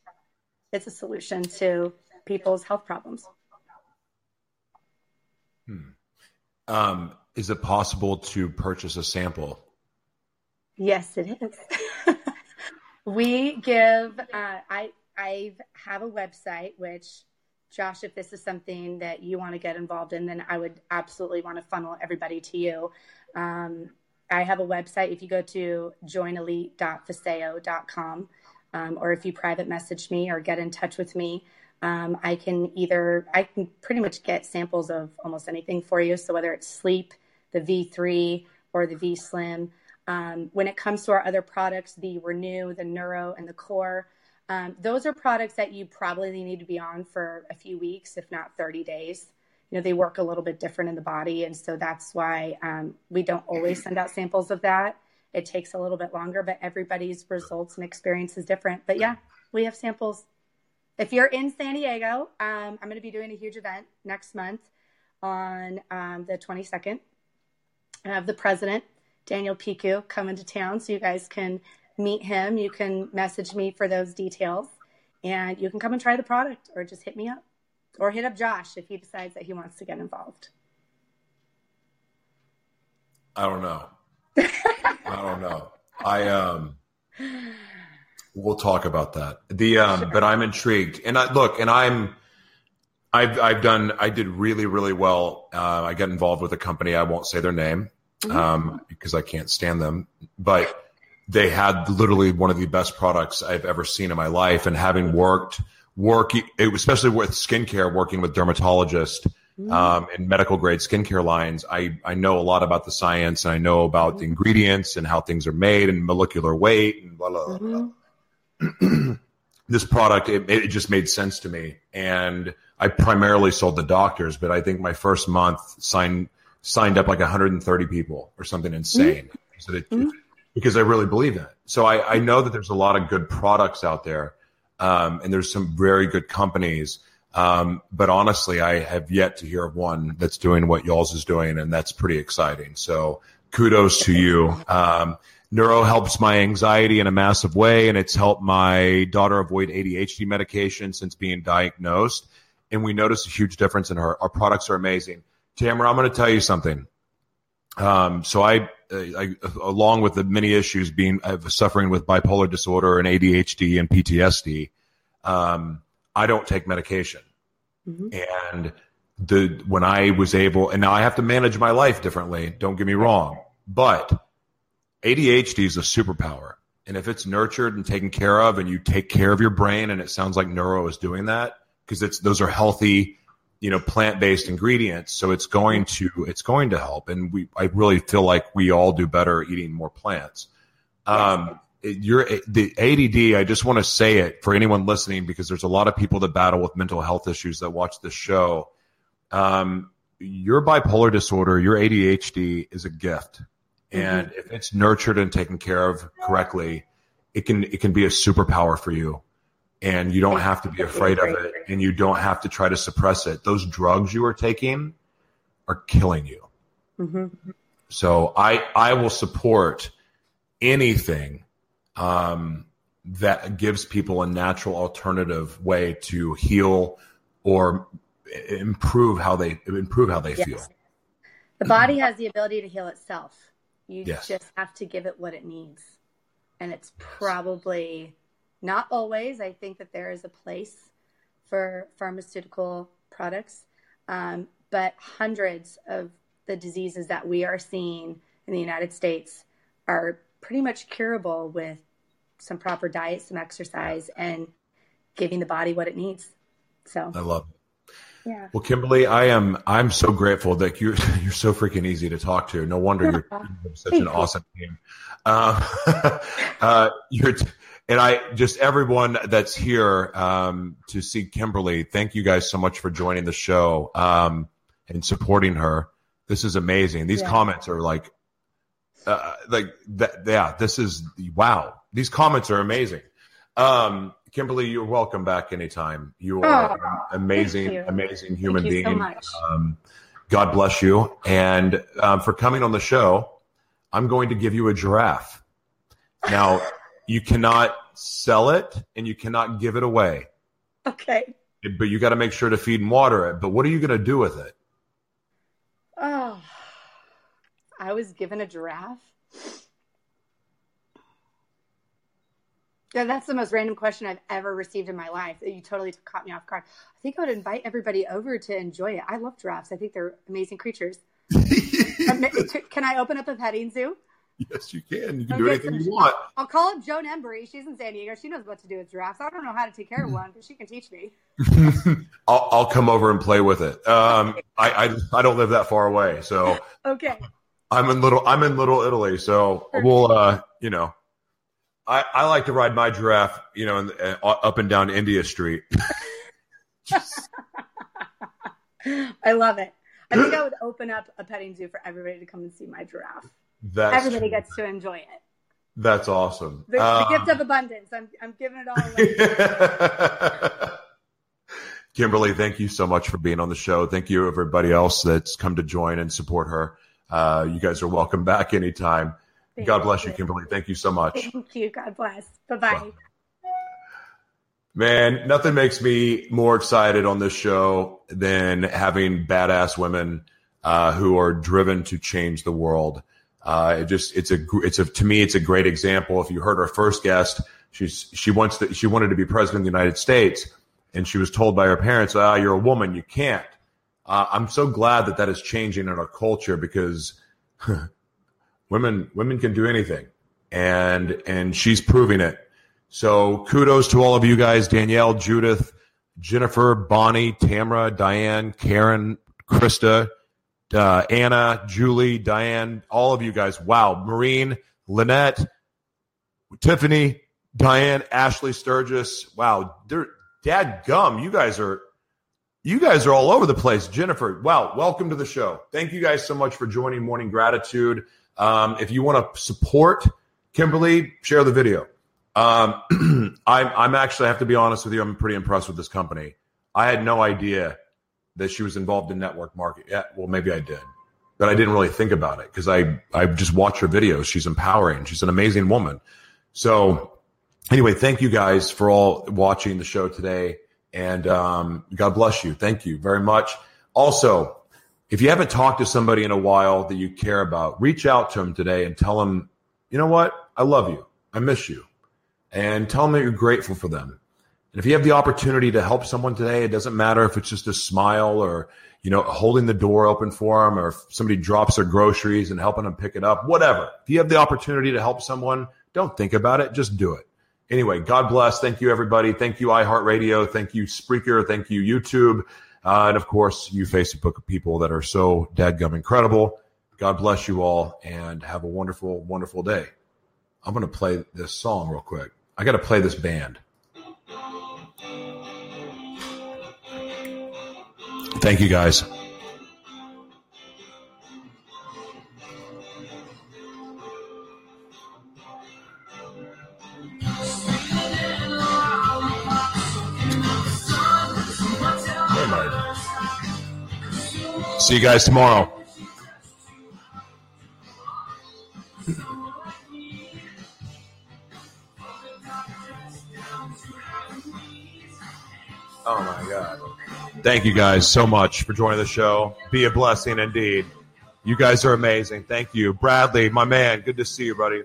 it's a solution to people's health problems. Hmm. Um, is it possible to purchase a sample? Yes, it is. *laughs* we give. Uh, I I have a website which. Josh, if this is something that you want to get involved in, then I would absolutely want to funnel everybody to you. Um, I have a website. If you go to joinelite.vasayo.com, um, or if you private message me or get in touch with me, um, I can either, I can pretty much get samples of almost anything for you. So whether it's sleep, the V3, or the V Slim. Um, when it comes to our other products, the Renew, the Neuro, and the Core, um, those are products that you probably need to be on for a few weeks, if not 30 days. You know, they work a little bit different in the body. And so that's why um, we don't always send out samples of that. It takes a little bit longer, but everybody's results and experience is different. But yeah, we have samples if you're in San Diego, um, I'm going to be doing a huge event next month on um, the 22nd. I have the president, Daniel Piku, coming to town, so you guys can meet him. You can message me for those details, and you can come and try the product, or just hit me up, or hit up Josh if he decides that he wants to get involved. I don't know. *laughs* I don't know. I um. We'll talk about that. The um, sure. but I'm intrigued, and I look, and I'm, I've I've done, I did really really well. Uh, I got involved with a company. I won't say their name mm-hmm. um, because I can't stand them, but they had literally one of the best products I've ever seen in my life. And having worked work, especially with skincare, working with dermatologists. Mm-hmm. Um, and medical grade skincare lines, I, I know a lot about the science and I know about the mm-hmm. ingredients and how things are made and molecular weight and blah, blah, blah. Mm-hmm. This product it, it just made sense to me. And i primarily sold the doctors but i think my first month signed signed up like 130 people or something insane. Mm-hmm. it, mm-hmm. because i really believe in it. So I, I know that there's a lot of good products out there um, and there's some very good companies um, but honestly i have yet to hear of one that's doing what y'all's is doing and that's pretty exciting. So kudos to you. Um, Neuro helps my anxiety in a massive way, and it's helped my daughter avoid ADHD medication since being diagnosed. And we notice a huge difference in her. Our products are amazing. Tamara, I'm going to tell you something. Um, so I, I, along with the many issues being uh, suffering with bipolar disorder and ADHD and PTSD, um, I don't take medication. Mm-hmm. And the when I was able, and now I have to manage my life differently. Don't get me wrong, but ADHD is a superpower. And if it's nurtured and taken care of and you take care of your brain, and it sounds like neuro is doing that because it's those are healthy, you know, plant-based ingredients. So it's going to it's going to help. And we I really feel like we all do better eating more plants. Um you're the ADD, I just want to say it for anyone listening because there's a lot of people that battle with mental health issues that watch this show. Um, your bipolar disorder, your ADHD is a gift. And mm-hmm. if it's nurtured and taken care of correctly, it can it can be a superpower for you. And you don't have to be afraid of it and you don't have to try to suppress it. Those drugs you are taking are killing you. Mm-hmm. So I I will support anything um, that gives people a natural alternative way to heal or improve how they improve how they yes. feel. The body has the ability to heal itself. You yes. just have to give it what it needs. And it's probably not always. I think that there is a place for pharmaceutical products, um, but hundreds of the diseases that we are seeing in the United States are pretty much curable with some proper diet, some exercise, and giving the body what it needs. So I love it. Yeah. Well, Kimberly, I am I'm so grateful that you're *laughs* you're so freaking easy to talk to. No wonder you're, *laughs* you're such an awesome team. Uh, *laughs* uh, you're t- and I just everyone that's here um, to see Kimberly. Thank you guys so much for joining the show um, and supporting her. This is amazing. These Yeah. comments are like, uh, like that. Yeah, this is wow. These comments are amazing. Um, Kimberly, you're welcome back anytime. You are Oh, an amazing, you. amazing human Thank you so being. much. Um, God bless you. And um, for coming on the show, I'm going to give you a giraffe. Now, *laughs* you cannot sell it and you cannot give it away, Okay. but you got to make sure to feed and water it. But what are you going to do with it? Oh, I was given a giraffe. Yeah, that's the most random question I've ever received in my life. You totally caught me off guard. I think I would invite everybody over to enjoy it. I love giraffes. I think they're amazing creatures. *laughs* Can I open up a petting zoo? yes, you can. You can do anything so you want. I'll call up Joan Embery. She's in San Diego. She knows what to do with giraffes. I don't know how to take care of one, but she can teach me. *laughs* I'll, I'll come over and play with it. Um, I, I I don't live that far away, so *laughs* Okay. I'm in little I'm in Little Italy, so we'll uh you know I, I like to ride my giraffe, you know, in, uh, up and down India Street. *laughs* I love it. I think I would open up a petting zoo for everybody to come and see my giraffe. That's everybody gets to enjoy it. that's awesome. The, the Um, gift of abundance. I'm, I'm giving it all away. *laughs* Kimberly, thank you so much for being on the show. Thank you, everybody else that's come to join and support her. Uh, you guys are welcome back anytime. Thank God bless you, Kimberly. Thank you so much. Thank you. God bless. Bye bye. Man, nothing makes me more excited on this show than having badass women uh, who are driven to change the world. Uh, it just it's a it's a to me it's a great example. If you heard our first guest, she's she wants to, she wanted to be president of the United States, and she was told by her parents, "Ah, you're a woman, you can't." Uh, I'm so glad that that is changing in our culture because *laughs* women women can do anything, and and she's proving it. So kudos to all of you guys, Danielle, Judith, Jennifer, Bonnie, Tamara, Diane, Karen, Krista, uh, Anna, Julie, Diane, all of you guys. Wow. Marine, Lynette, Tiffany, Diane, Ashley Sturgis. Wow. They're, dad gum. You guys are, you guys are all over the place. Jennifer, wow. Welcome to the show. Thank you guys so much for joining Morning Gratitude. Um, if you want to support Kimberly, share the video. Um, *clears throat* I'm, I'm actually, I have to be honest with you, I'm pretty impressed with this company. I had no idea that she was involved in network marketing. Yeah, well, maybe I did, but I didn't really think about it because I, I just watch her videos. She's empowering. She's an amazing woman. So anyway, thank you guys for all watching the show today. And um, God bless you. Thank you very much. Also, if you haven't talked to somebody in a while that you care about, reach out to them today and tell them, you know what? I love you. I miss you. And tell them that you're grateful for them. And if you have the opportunity to help someone today, it doesn't matter if it's just a smile or, you know, holding the door open for them or if somebody drops their groceries and helping them pick it up, whatever. If you have the opportunity to help someone, don't think about it. Just do it. Anyway, God bless. Thank you, everybody. Thank you, iHeartRadio. Thank you, Spreaker. Thank you, YouTube. Uh, and of course, you Facebook people that are so dadgum incredible. God bless you all and have a wonderful, wonderful day. I'm going to play this song real quick. I got to play this band. Thank you, guys. See you guys tomorrow. Oh my God. Thank you guys so much for joining the show. Be a blessing indeed. You guys are amazing. Thank you. Bradley, my man, good to see you, buddy.